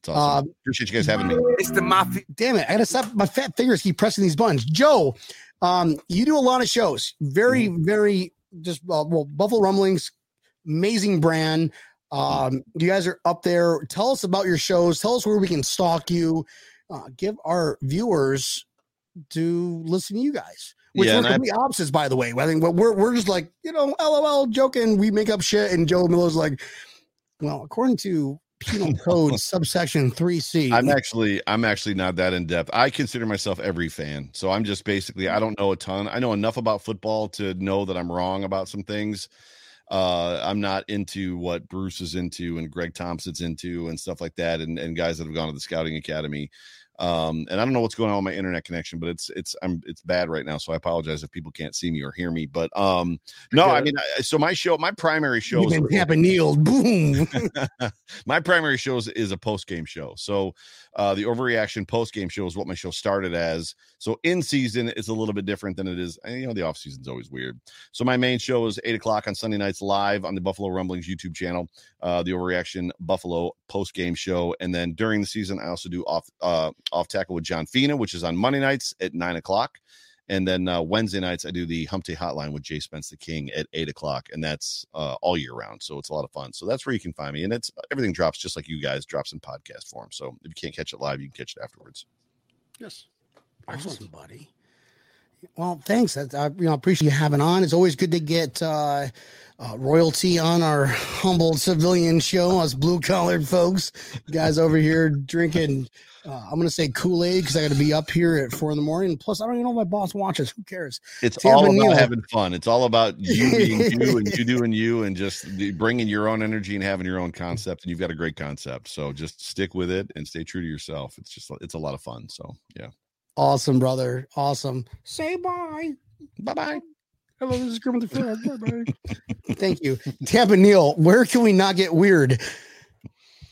Awesome. Um, appreciate you guys having me. It's the mafia. Damn it! I gotta stop. My fat fingers keep pressing these buttons. Joe, um, you do a lot of shows. Very, very just uh, well, Buffalo Rumblings, amazing brand. Um, you guys are up there. Tell us about your shows. Tell us where we can stalk you. Uh, give our viewers to listen to you guys. Which Yeah, we're I- opposites, by the way. I think we're we're just like you know, lol, joking. We make up shit, and Joe Miller's like, well, according to penal code subsection three C. I'm actually I'm actually not that in depth. I consider myself every fan. So I'm just basically I don't know a ton. I know enough about football to know that I'm wrong about some things. Uh I'm not into what Bruce is into and Greg Thompson's into and stuff like that and, and guys that have gone to the scouting academy. Um, and I don't know what's going on with my internet connection, but it's it's I'm it's bad right now. So I apologize if people can't see me or hear me. But um, no, I mean, I, so my show, my primary show You've is been Tampa Neal. Boom. my primary show is, is a post game show. So uh, the overreaction post game show is what my show started as. So in season, it's a little bit different than it is. You know, the off season is always weird. So my main show is eight o'clock on Sunday nights live on the Buffalo Rumblings YouTube channel. Uh, the overreaction Buffalo post game show, and then during the season, I also do off uh, off tackle with John Fina, which is on Monday nights at nine o'clock. And then uh, Wednesday nights, I do the Hump Day Hotline with Jay Spence the King at eight o'clock, and that's uh, all year round. So it's a lot of fun. So that's where you can find me, and it's everything drops just like you guys drops in podcast form. So if you can't catch it live, you can catch it afterwards. Yes. Awesome, buddy. Well, thanks. I, I you know appreciate you having on. It's always good to get uh, uh, royalty on our humble civilian show, us blue collared folks. You guys over here drinking. Uh, I'm gonna say Kool Aid because I got to be up here at four in the morning. Plus, I don't even know if my boss watches. Who cares? It's Tampa all about Neal. having fun. It's all about you being you and you doing you and just bringing your own energy and having your own concept. And you've got a great concept. So just stick with it and stay true to yourself. It's just it's a lot of fun. So yeah. Awesome, brother. Awesome. Say bye. Bye bye. Hello, this is Kermit the Frog. Bye bye. Thank you, Tampa Neal. Where can we not get weird?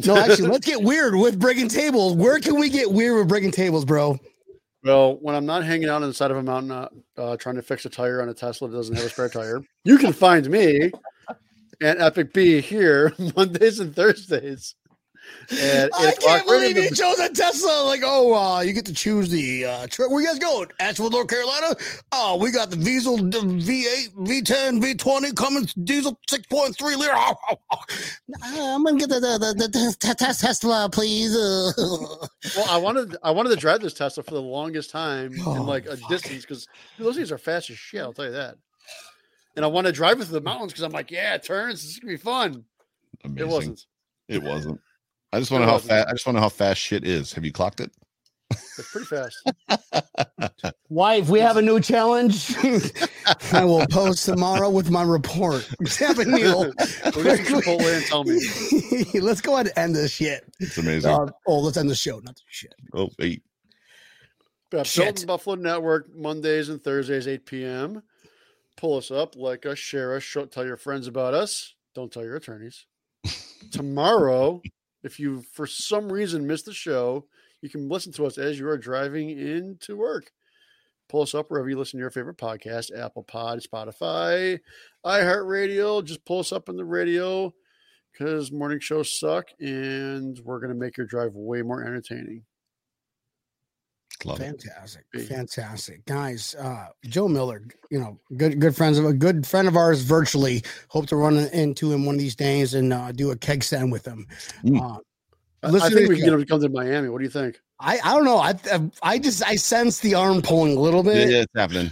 No, actually, let's get weird with breaking tables. Where can we get weird with breaking tables, bro? Well, when I'm not hanging out on the side of a mountain uh, uh, trying to fix a tire on a Tesla that doesn't have a spare tire, you can find me and Epic B here Mondays and Thursdays. At I can't believe the- you chose a Tesla. Like, oh, uh, you get to choose the uh, truck. Where you guys going? Asheville, North Carolina. Oh, we got the Diesel the V8, V10, V20 Cummins diesel 6.3 liter. I'm gonna get the the, the, the, the Tesla, please. Uh, Well, I wanted I wanted to drive this Tesla for the longest time Oh, in like a fuck. distance because those things are fast as shit. I'll tell you that. And I want to drive it through the mountains because I'm like, yeah, turns. This is gonna be fun. Amazing. It wasn't. It wasn't. I just want to know how fast. I just want to know how fast shit is. Have you clocked it? It's pretty fast. Wife, we have a new challenge. I will post tomorrow with my report. Tampa Neal. We'll Chipotle and tell me. Let's go ahead and end this shit. It's amazing. Uh, oh, let's end the show, not the shit. oh, eight. Uh, Shit. Buffalo Network Mondays and Thursdays, 8 p.m. Pull us up, like us, share us, show, tell your friends about us. Don't tell your attorneys. Tomorrow, if you for some reason missed the show, you can listen to us as you are driving into work. Pull us up wherever you listen to your favorite podcast Apple Pod, Spotify, iHeartRadio. Just pull us up on the radio because morning shows suck and we're going to make your drive way more entertaining. Love. Fantastic, Big. fantastic, guys. Uh, Joe Miller, you know, good good friends of a good friend of ours. Virtually, hope to run into him one of these days and uh, do a keg stand with him. Mm. Uh, Listen I think we can get him to come to Miami. What do you think? I I don't know. I I just I sense the arm pulling a little bit. yeah, it's happening.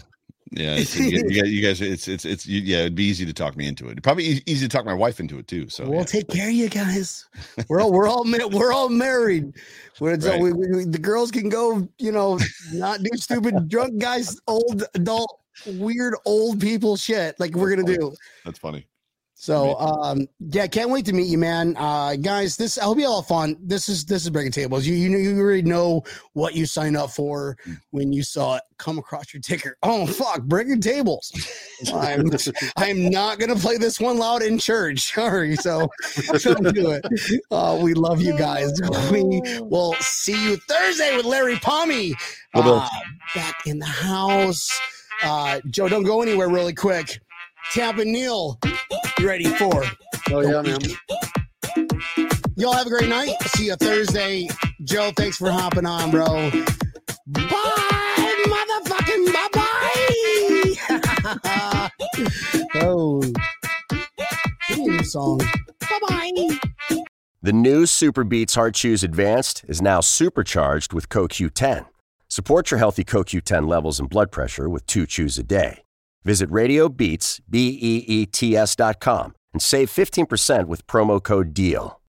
Yeah, it's, you, you guys, you guys, it's it's it's you, yeah. It'd be easy to talk me into it. Probably e- easy to talk my wife into it too. So we'll yeah. take care of you guys. We're all we're all we're all married. We're, Right. we, we, we- the girls can go, you know, not do stupid drunk guys, old adult, weird old people shit like we're gonna do. that's funny. So um yeah, can't wait to meet you, man. Uh guys, this I hope you all have fun. This is this is breaking tables. You you know you already know what you signed up for when you saw it come across your ticker. Oh fuck, breaking tables. I'm I'm not gonna play this one loud in church. Sorry, so don't do it. Uh, we love you guys. We will see you Thursday with Larry Palmy What uh, back in the house. Uh, Joe, don't go anywhere really quick. Tampa Neal, you ready for? Oh yeah, man. Y'all have a great night. See you Thursday. Joe, thanks for hopping on, bro. Bye, motherfucking bye bye. oh, theme song. Bye bye. The new SuperBeets Heart Chews Advanced is now supercharged with CoQ10. Support your healthy CoQ10 levels and blood pressure with two chews a day. Visit RadioBeats, B-E-E-T-S dot com and save 15% with promo code DEAL.